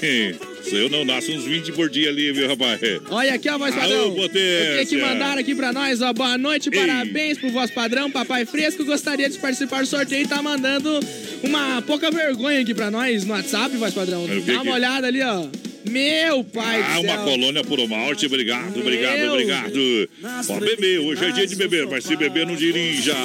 A: Se eu não nasço uns 20 por dia ali, viu, rapaz?
D: Olha aqui, ó, voz padrão. O que que mandaram aqui pra nós, ó. Boa noite, parabéns pro voz padrão, papai fresco. Gostaria de participar do sorteio e tá mandando uma pouca vergonha aqui pra nós no WhatsApp, voz padrão. Dá uma olhada ali, ó. Meu pai
A: Ah, uma colônia puro malte, obrigado, obrigado,
D: Meu.
A: obrigado. Pode beber, hoje é dia de beber, mas se beber não dirija.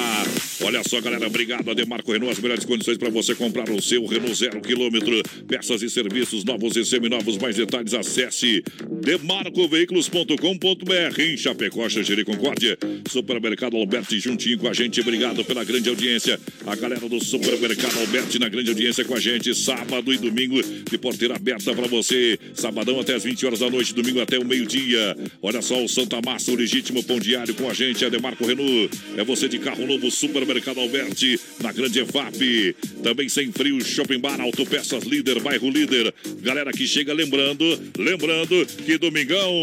A: Olha só, galera, obrigado a Demarco Renault, as melhores condições para você comprar o seu Renault zero quilômetro. Peças e serviços novos e seminovos. Mais detalhes, acesse demarcoveículos.com.br em Chapecó, Xangeri Concórdia. Supermercado Alberti juntinho com a gente. Obrigado pela grande audiência. A galera do Supermercado Alberti na grande audiência com a gente. Sábado e domingo de porteira aberta para você. Sabadão até as 20 horas da noite, domingo até o meio-dia. Olha só o Santa Massa, o legítimo pão diário com a gente. A Demarco Renault. É você de carro novo, Supermercado Alberti, na grande EFAP. Também sem frio, Shopping Bar, Autopeças Líder, Bairro Líder. Galera que chega lembrando, lembrando que domingão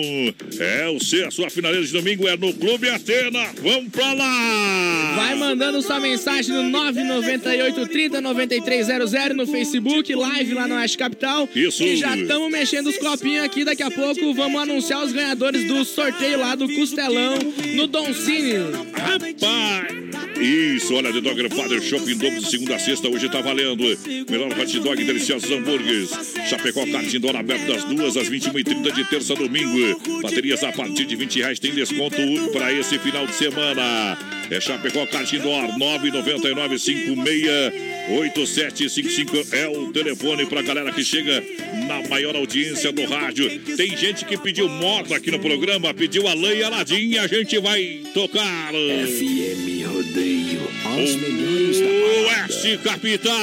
A: é o seu, a sua finaleira de domingo é no Clube Atena. Vamos pra lá!
D: Vai mandando sua mensagem no 998 30 9300 no Facebook, live lá no Oeste Capital.
A: Isso.
D: E já estamos mexendo os copinhos aqui. Daqui a pouco vamos anunciar os ganhadores do sorteio lá do Costelão no Don Cine.
A: Rapaz! Isso, olha, The Dogger Father Shopping dobro de segunda a sexta, hoje tá valendo. Melhor hot dog, deliciosos hambúrgueres. Chapecó Kart Indoor aberto das duas às 21h30 de terça a domingo. Baterias a partir de 20 reais tem desconto para esse final de semana. É Chapecó Kart Indoor 999 868755 é o telefone pra galera que chega na maior audiência do rádio. Tem gente que pediu moto aqui no programa, pediu a lei Aladim e a gente vai tocar.
C: FM Rodeio,
A: O-
C: melhores da
A: Oeste Capital.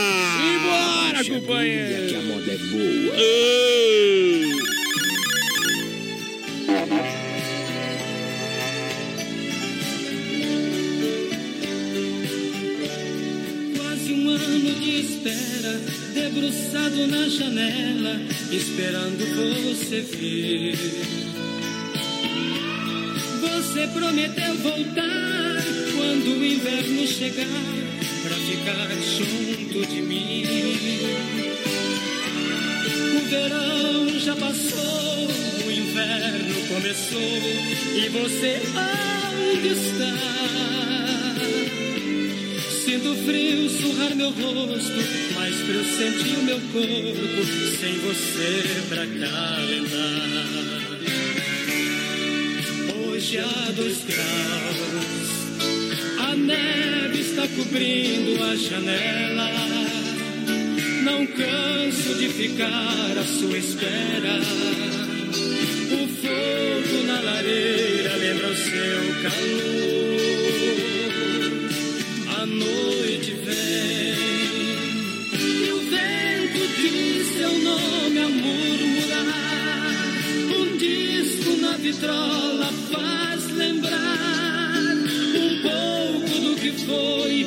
D: Bora, companheiro.
C: que a moda é boa.
Y: Quase de espera, debruçado na janela, esperando você vir. Você prometeu voltar quando o inverno chegar, pra ficar junto de mim. O verão já passou, o inverno começou, e você onde está? Sinto frio surrar meu rosto, mais frio sentir o meu corpo, sem você pra calentar. Hoje há dois graus, a neve está cobrindo a janela. Não canso de ficar à sua espera. O fogo na lareira lembra o seu calor. A noite vem e o vento diz seu nome a murmurar. Um disco na vitrola faz lembrar um pouco do que foi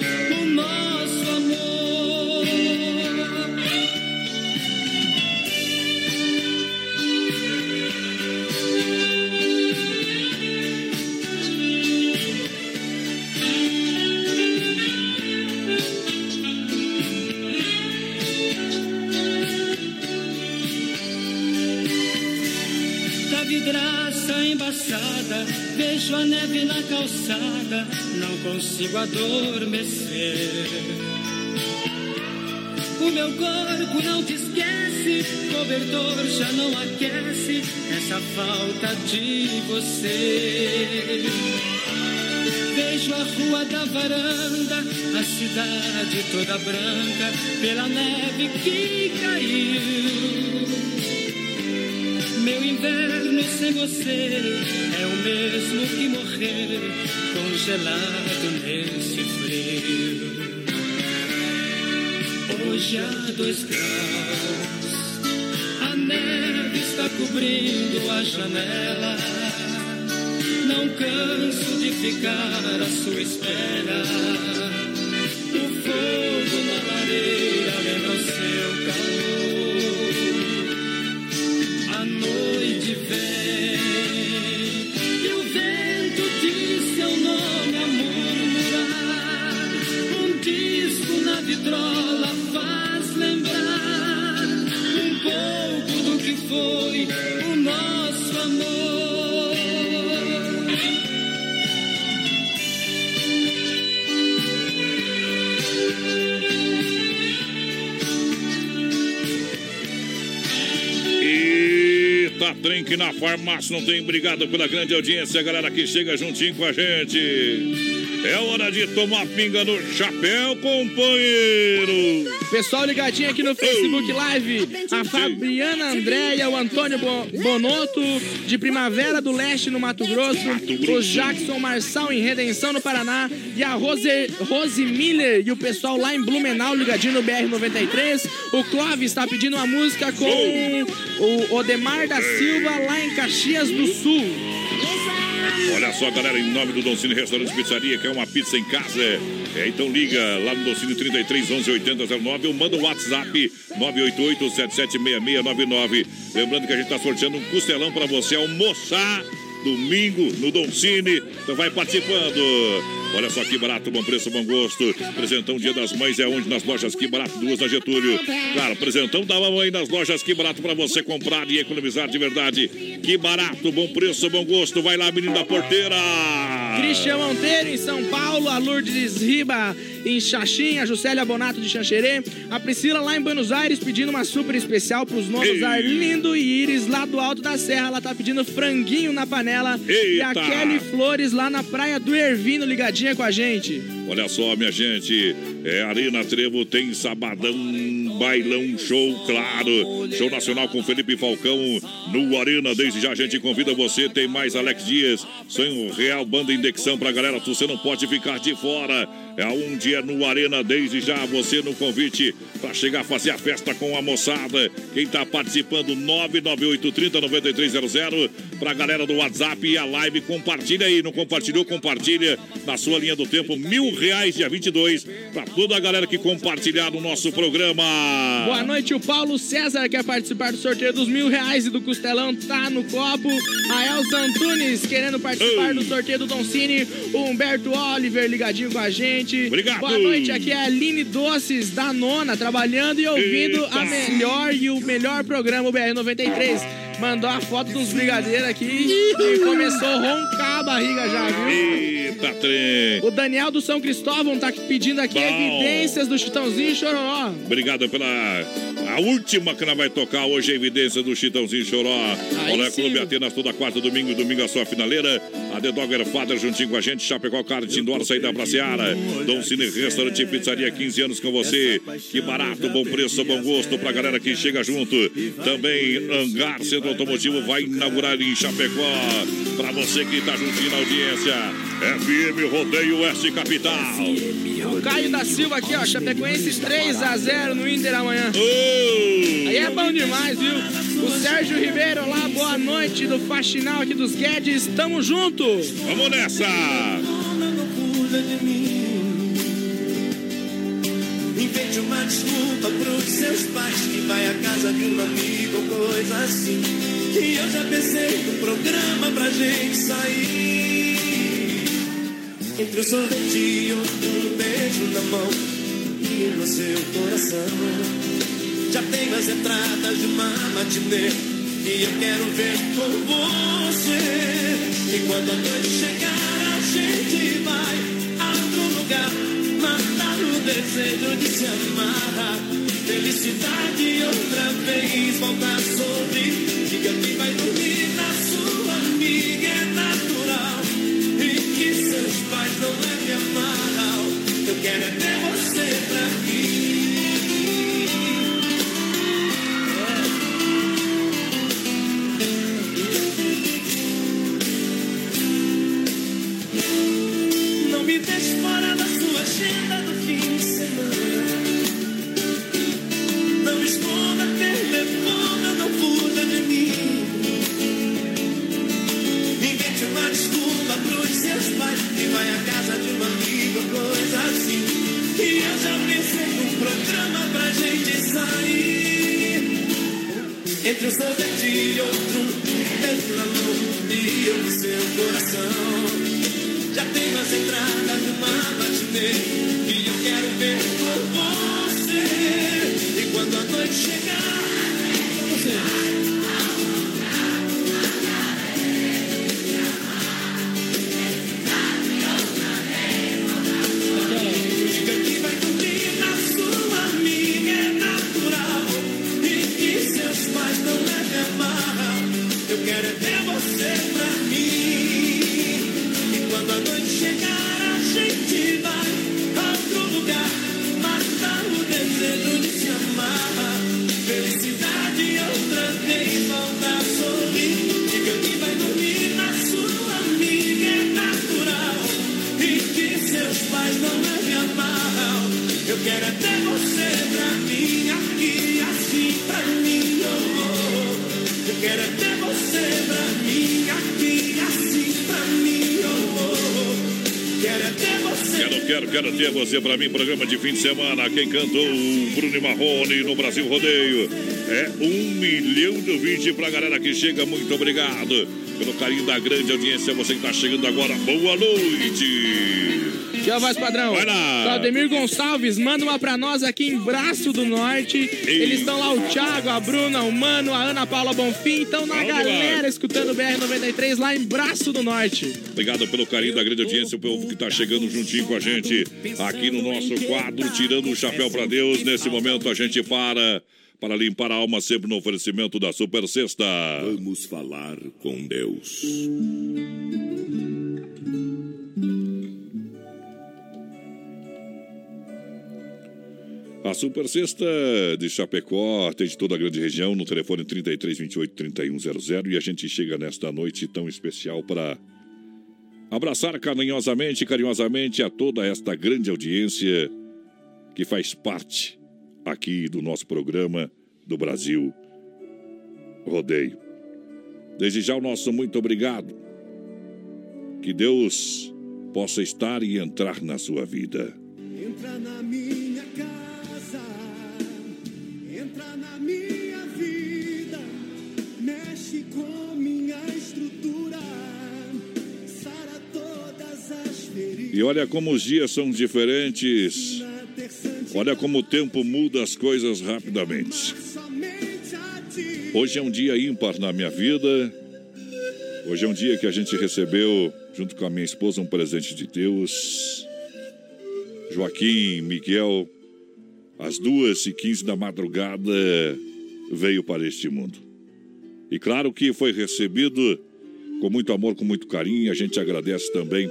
Y: vejo a neve na calçada, não consigo adormecer. O meu corpo não te esquece, cobertor já não aquece essa falta de você. Vejo a rua da varanda, a cidade toda branca pela neve que caiu. Inverno sem você é o mesmo que morrer congelado nesse frio. Hoje há dois graus, a neve está cobrindo a janela. Não canso de ficar à sua espera. Que
A: na farmácia não tem. Obrigado pela grande audiência, galera que chega juntinho com a gente. É hora de tomar pinga no chapéu, companheiro.
D: Pessoal ligadinho aqui no Facebook Live, a Fabiana Andréia, o Antônio Bo- Bonotto, de Primavera do Leste, no Mato Grosso, o Jackson Marçal, em Redenção, no Paraná, e a Rose, Rose Miller e o pessoal lá em Blumenau, ligadinho no BR-93. O Clóvis está pedindo uma música com o Odemar da Silva, lá em Caxias do Sul.
A: Olha só, galera, em nome do Doncini Restaurante Pizzaria, que é uma pizza em casa. É, então liga lá no Doncini 33 11 80 09 ou manda o WhatsApp 988 776699. Lembrando que a gente está sorteando um costelão para você almoçar domingo no Doncini. Então vai participando. Olha só que barato, bom preço, bom gosto. Presentão Dia das Mães é onde? Nas lojas Que Barato, duas na Getúlio. Claro, presentão da mamãe nas lojas Que Barato para você comprar e economizar de verdade. Que barato, bom preço, bom gosto. Vai lá, menino da porteira.
D: Cristian Monteiro em São Paulo, a Lourdes Riba em Xaxim, a Juscelia Bonato de Xanxerê, a Priscila lá em Buenos Aires pedindo uma super especial pros nonos
A: Ei.
D: Arlindo e Iris lá do Alto da Serra, ela tá pedindo franguinho na panela e a
A: Eita.
D: Kelly Flores lá na Praia do Ervino com a gente.
A: Olha só, minha gente, é Arena Trevo tem sabadão, bailão, show, claro. Show nacional com Felipe Falcão no Arena. Desde já a gente convida você. Tem mais Alex Dias, Sonho Real, banda indexão pra galera. Você não pode ficar de fora. É um dia no Arena, desde já você no convite para chegar a fazer a festa com a moçada. Quem tá participando, 998 30 9300 pra galera do WhatsApp e a live. Compartilha aí, não compartilhou? Compartilha na sua linha do tempo. Mil reais dia 22 pra toda a galera que compartilhar no nosso programa.
D: Boa noite, o Paulo César quer participar do sorteio dos mil reais e do Costelão tá no copo. A Elza Antunes querendo participar do sorteio do Don Cine. O Humberto Oliver ligadinho com a gente.
A: Obrigado.
D: Boa noite, aqui é a Aline Doces da Nona, trabalhando e ouvindo
A: Eita.
D: a melhor e o melhor programa, o BR93. Mandou a foto dos brigadeiros aqui e começou a roncar a barriga já, viu?
A: Eita, trem.
D: O Daniel do São Cristóvão tá pedindo aqui
A: Bom.
D: evidências do Chitãozinho e Chororó.
A: Obrigado pela. A última que nós vai tocar hoje é a evidência do Chitãozinho Choró. Olha. Clube Atenas toda quarta, domingo, domingo a sua finaleira. A The Dogger Father juntinho com a gente. Chapecó Kart, Indoor, saída pra Seara. Dom Cine Restaurante e Pizzaria, 15 anos com você. Que barato, bom preço, bom gosto pra galera que chega junto. Também Angar Centro Automotivo vai inaugurar em Chapecó. Pra você que tá juntinho na audiência. FM Rodeio Oeste Capital.
D: O Caio da Silva aqui, ó. Chapecoense 3x0 no Inter amanhã. Aí é bom demais, viu? O Sérgio Ribeiro lá, boa noite do Faxinal aqui dos Guedes. Tamo junto.
A: Vamos nessa.
I: Invente uma desculpa pros seus pais que vai à casa de um amigo ou coisa assim. E eu já pensei no programa pra gente sair. Entre o sorvete e outro beijo na mão e no seu coração. Já tenho as entradas de uma matinê e eu quero ver com você. E quando a noite chegar, a gente vai a outro lugar o desejo de se amar. Felicidade outra vez voltar a sorrir. Diga que vai dormir na sua amiga, Entre um sorvete e outro, beijo na eu no seu coração. Já tenho as entradas de uma matinê E eu quero ver com você E quando a noite chegar
A: semana. Quem cantou o Bruno Marrone no Brasil Rodeio. É um milhão de ouvintes pra galera que chega. Muito obrigado pelo carinho da grande audiência. Você que tá chegando agora, boa noite.
D: Que é a voz padrão.
A: Vai lá.
D: Claudemir Gonçalves, manda uma pra nós aqui em Braço do Norte. Eles estão lá, o Thiago, a Bruna, o Mano, a Ana Paula Bonfim. Então, na
A: Vamos
D: galera
A: lá.
D: escutando o BR-93 lá em Braço do Norte.
A: Obrigado pelo carinho da grande audiência, o povo que tá chegando juntinho com a gente aqui no nosso quadro, tirando o chapéu pra Deus. Nesse momento a gente para para limpar a alma, sempre no oferecimento da Super Sexta.
B: Vamos falar com Deus.
A: A Super Sexta de Chapecó atende toda a grande região no telefone 33 28 3100 e a gente chega nesta noite tão especial para abraçar carinhosamente, carinhosamente a toda esta grande audiência que faz parte aqui do nosso programa do Brasil Rodeio. Desde já o nosso muito obrigado. Que Deus possa estar e entrar na sua vida.
I: Entra na minha
A: E olha como os dias são diferentes. Olha como o tempo muda as coisas rapidamente. Hoje é um dia ímpar na minha vida. Hoje é um dia que a gente recebeu, junto com a minha esposa, um presente de Deus. Joaquim Miguel, às duas e quinze da madrugada, veio para este mundo. E claro que foi recebido com muito amor, com muito carinho. A gente agradece também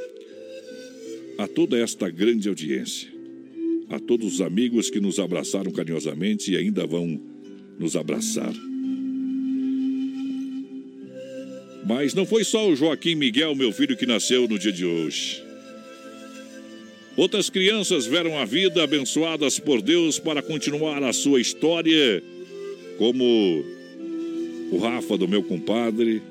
A: a toda esta grande audiência, a todos os amigos que nos abraçaram carinhosamente e ainda vão nos abraçar. Mas não foi só o Joaquim Miguel, meu filho, que nasceu no dia de hoje. Outras crianças vieram à vida abençoadas por Deus para continuar a sua história, como o Rafa, do meu compadre,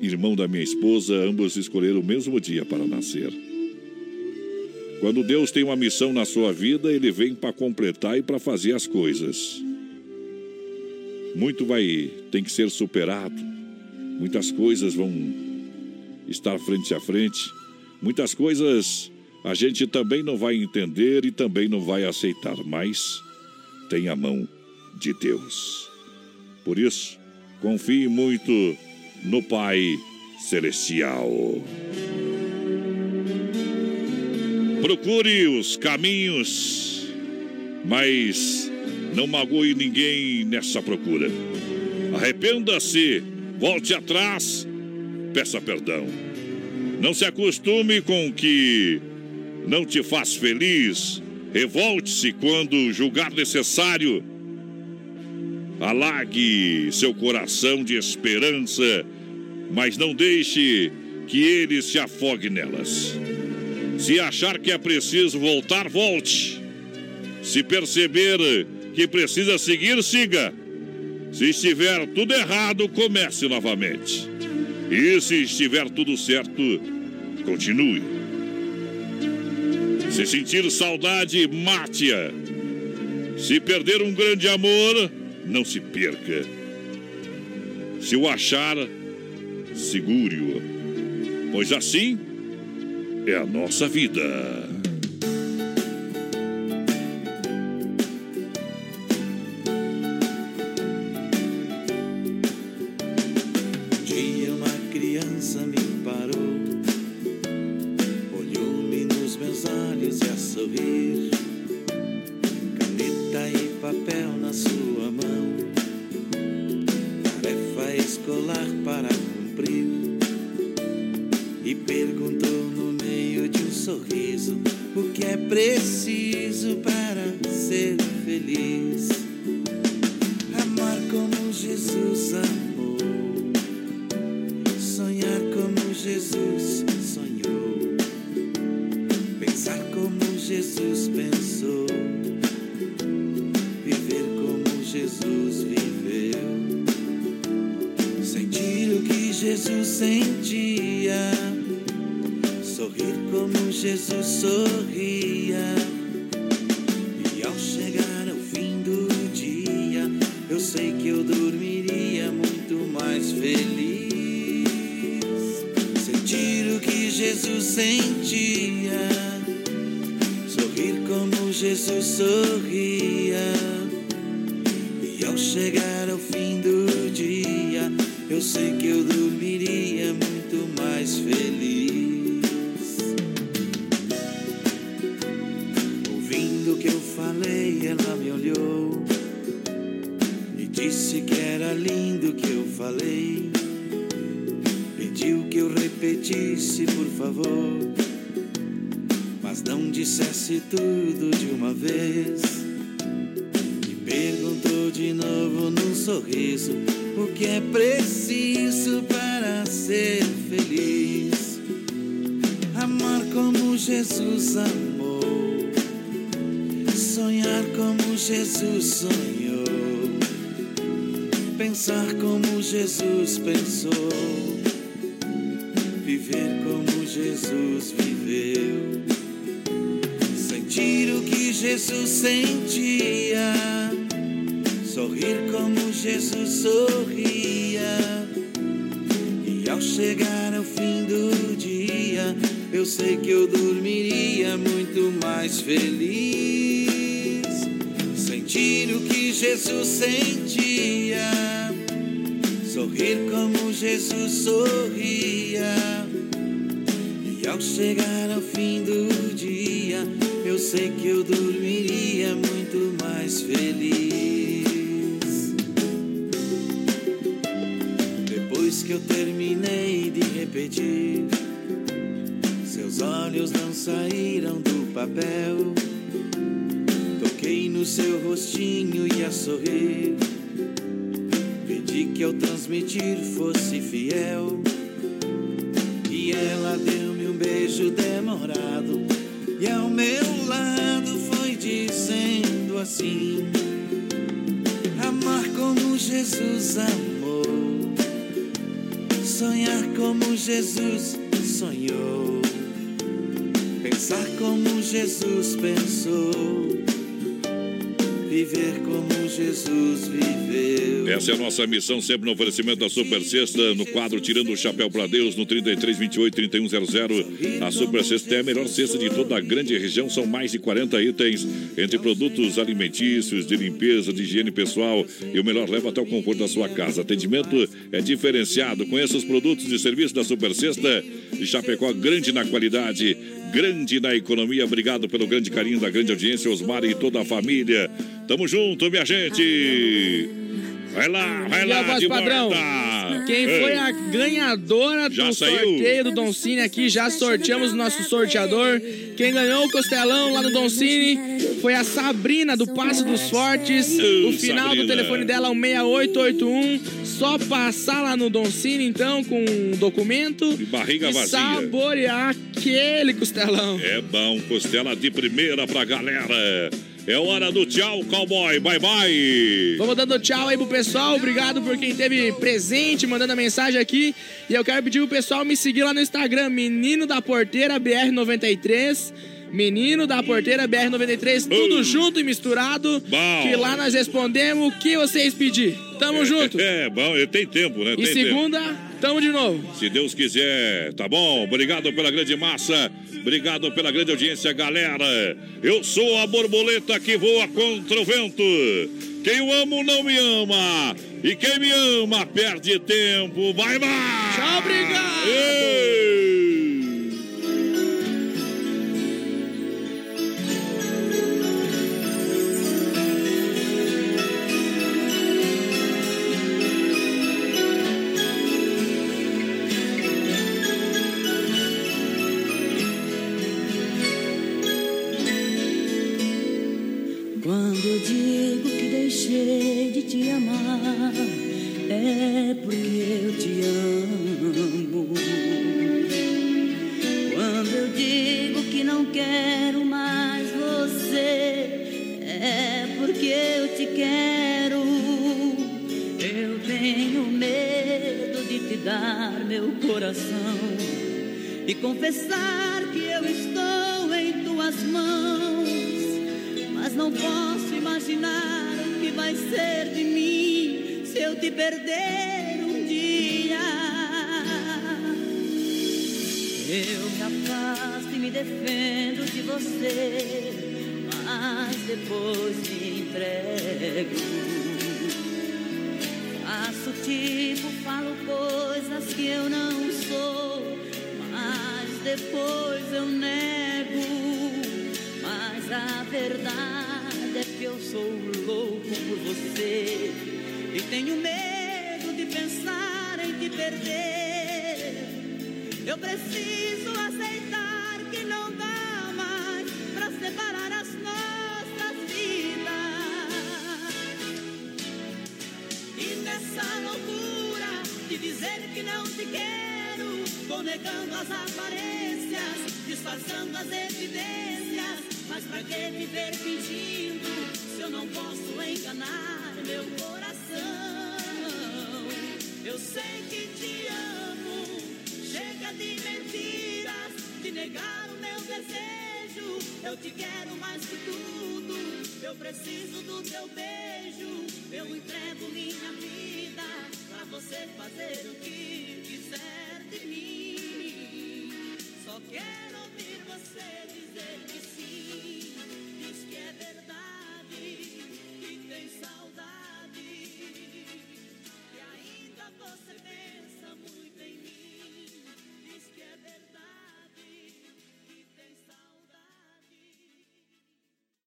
A: irmão da minha esposa, ambos escolheram o mesmo dia para nascer. Quando Deus tem uma missão na sua vida, ele vem para completar e para fazer as coisas. Muito vai tem que ser superado. Muitas coisas vão estar frente a frente. Muitas coisas a gente também não vai entender e também não vai aceitar, mas tem a mão de Deus. Por isso, confie muito no Pai Celestial. Procure os caminhos, mas não magoe ninguém nessa procura. Arrependa-se, volte atrás, peça perdão. Não se acostume com o que não te faz feliz. Revolte-se quando julgar necessário. Alague seu coração de esperança, mas não deixe que ele se afogue nelas. Se achar que é preciso voltar, volte. Se perceber que precisa seguir, siga. Se estiver tudo errado, comece novamente. E se estiver tudo certo, continue. Se sentir saudade, mate-a. Se perder um grande amor, não se perca. Se o achar, segure-o. Pois assim é a nossa vida.
I: Jesus
Z: sentia sorrir como Jesus sorria. E ao chegar ao fim do dia, eu sei que eu dormiria muito mais feliz. Sentir o que Jesus sentia,
A: Essa é a nossa missão, sempre no oferecimento da Super Sexta, no quadro Tirando o Chapéu para Deus, no 33 28 3100. A Super Sexta é a melhor cesta de toda a grande região, são mais de 40 itens, entre produtos alimentícios, de limpeza, de higiene pessoal e o melhor leva até o conforto da sua casa. Atendimento é diferenciado. Conheça os produtos e serviços da Super Sexta de Chapecó, grande na qualidade, grande na economia. Obrigado pelo grande carinho da grande audiência, Osmar e toda a família. Tamo junto, minha gente. Vai lá, vai
D: E a
A: lá,
D: voz padrão. Quem foi a ganhadora
A: Já
D: do
A: saiu?
D: sorteio do Don Cine aqui? Já sorteamos o nosso sorteador. Quem ganhou o costelão lá no Don Cine foi a Sabrina do Passo dos Fortes. O final
A: Sabrina.
D: do telefone dela é o 6881. Só passar lá no Don Cine, então, com um documento.
A: De barriga
D: e
A: vazia.
D: saborear aquele costelão.
A: É bom, costela de primeira pra galera. É hora do tchau, cowboy. Bye, bye.
D: Vamos dando tchau aí pro pessoal. Obrigado por quem teve presente, mandando a mensagem aqui. E eu quero pedir pro pessoal me seguir lá no Instagram, Menino da Porteira BR93. Menino da Porteira BR93, tudo junto e misturado.
A: Bom.
D: Que lá nós respondemos o que vocês pedir. Tamo junto.
A: É, bom, tem tempo, né?
D: E
A: Tem tempo.
D: segunda, tamo de novo.
A: Se Deus quiser, tá bom? Obrigado pela grande massa, obrigado pela grande audiência, galera. Eu sou a borboleta que voa contra o vento. Quem eu amo não me ama. E quem me ama perde tempo. Vai, vai!
D: Tchau, obrigado!
A: Ei!
E: É porque eu te amo. Quando eu digo que não quero mais você, é porque eu te quero. Eu tenho medo de te dar meu coração e confessar que eu estou em tuas mãos. Mas não posso imaginar o que vai ser de mim se eu te perder um dia. Eu me afasto e me defendo de você, mas depois me entrego. Faço tipo, falo coisas que eu não sou, mas depois eu nego. Mas a verdade é que eu sou louco por você e tenho medo de pensar em te perder. Eu preciso aceitar que não dá mais pra separar as nossas vidas. E nessa loucura de dizer que não te quero, vou negando as aparências, disfarçando as evidências. Mas pra que viver fingindo se eu não posso enganar meu coração? Eu sei que te amo, chega de mentiras, de negar o meu desejo. Eu te quero mais que tudo, eu preciso do teu beijo. Eu entrego minha vida pra você fazer o que quiser de mim. Só quero ouvir você dizer que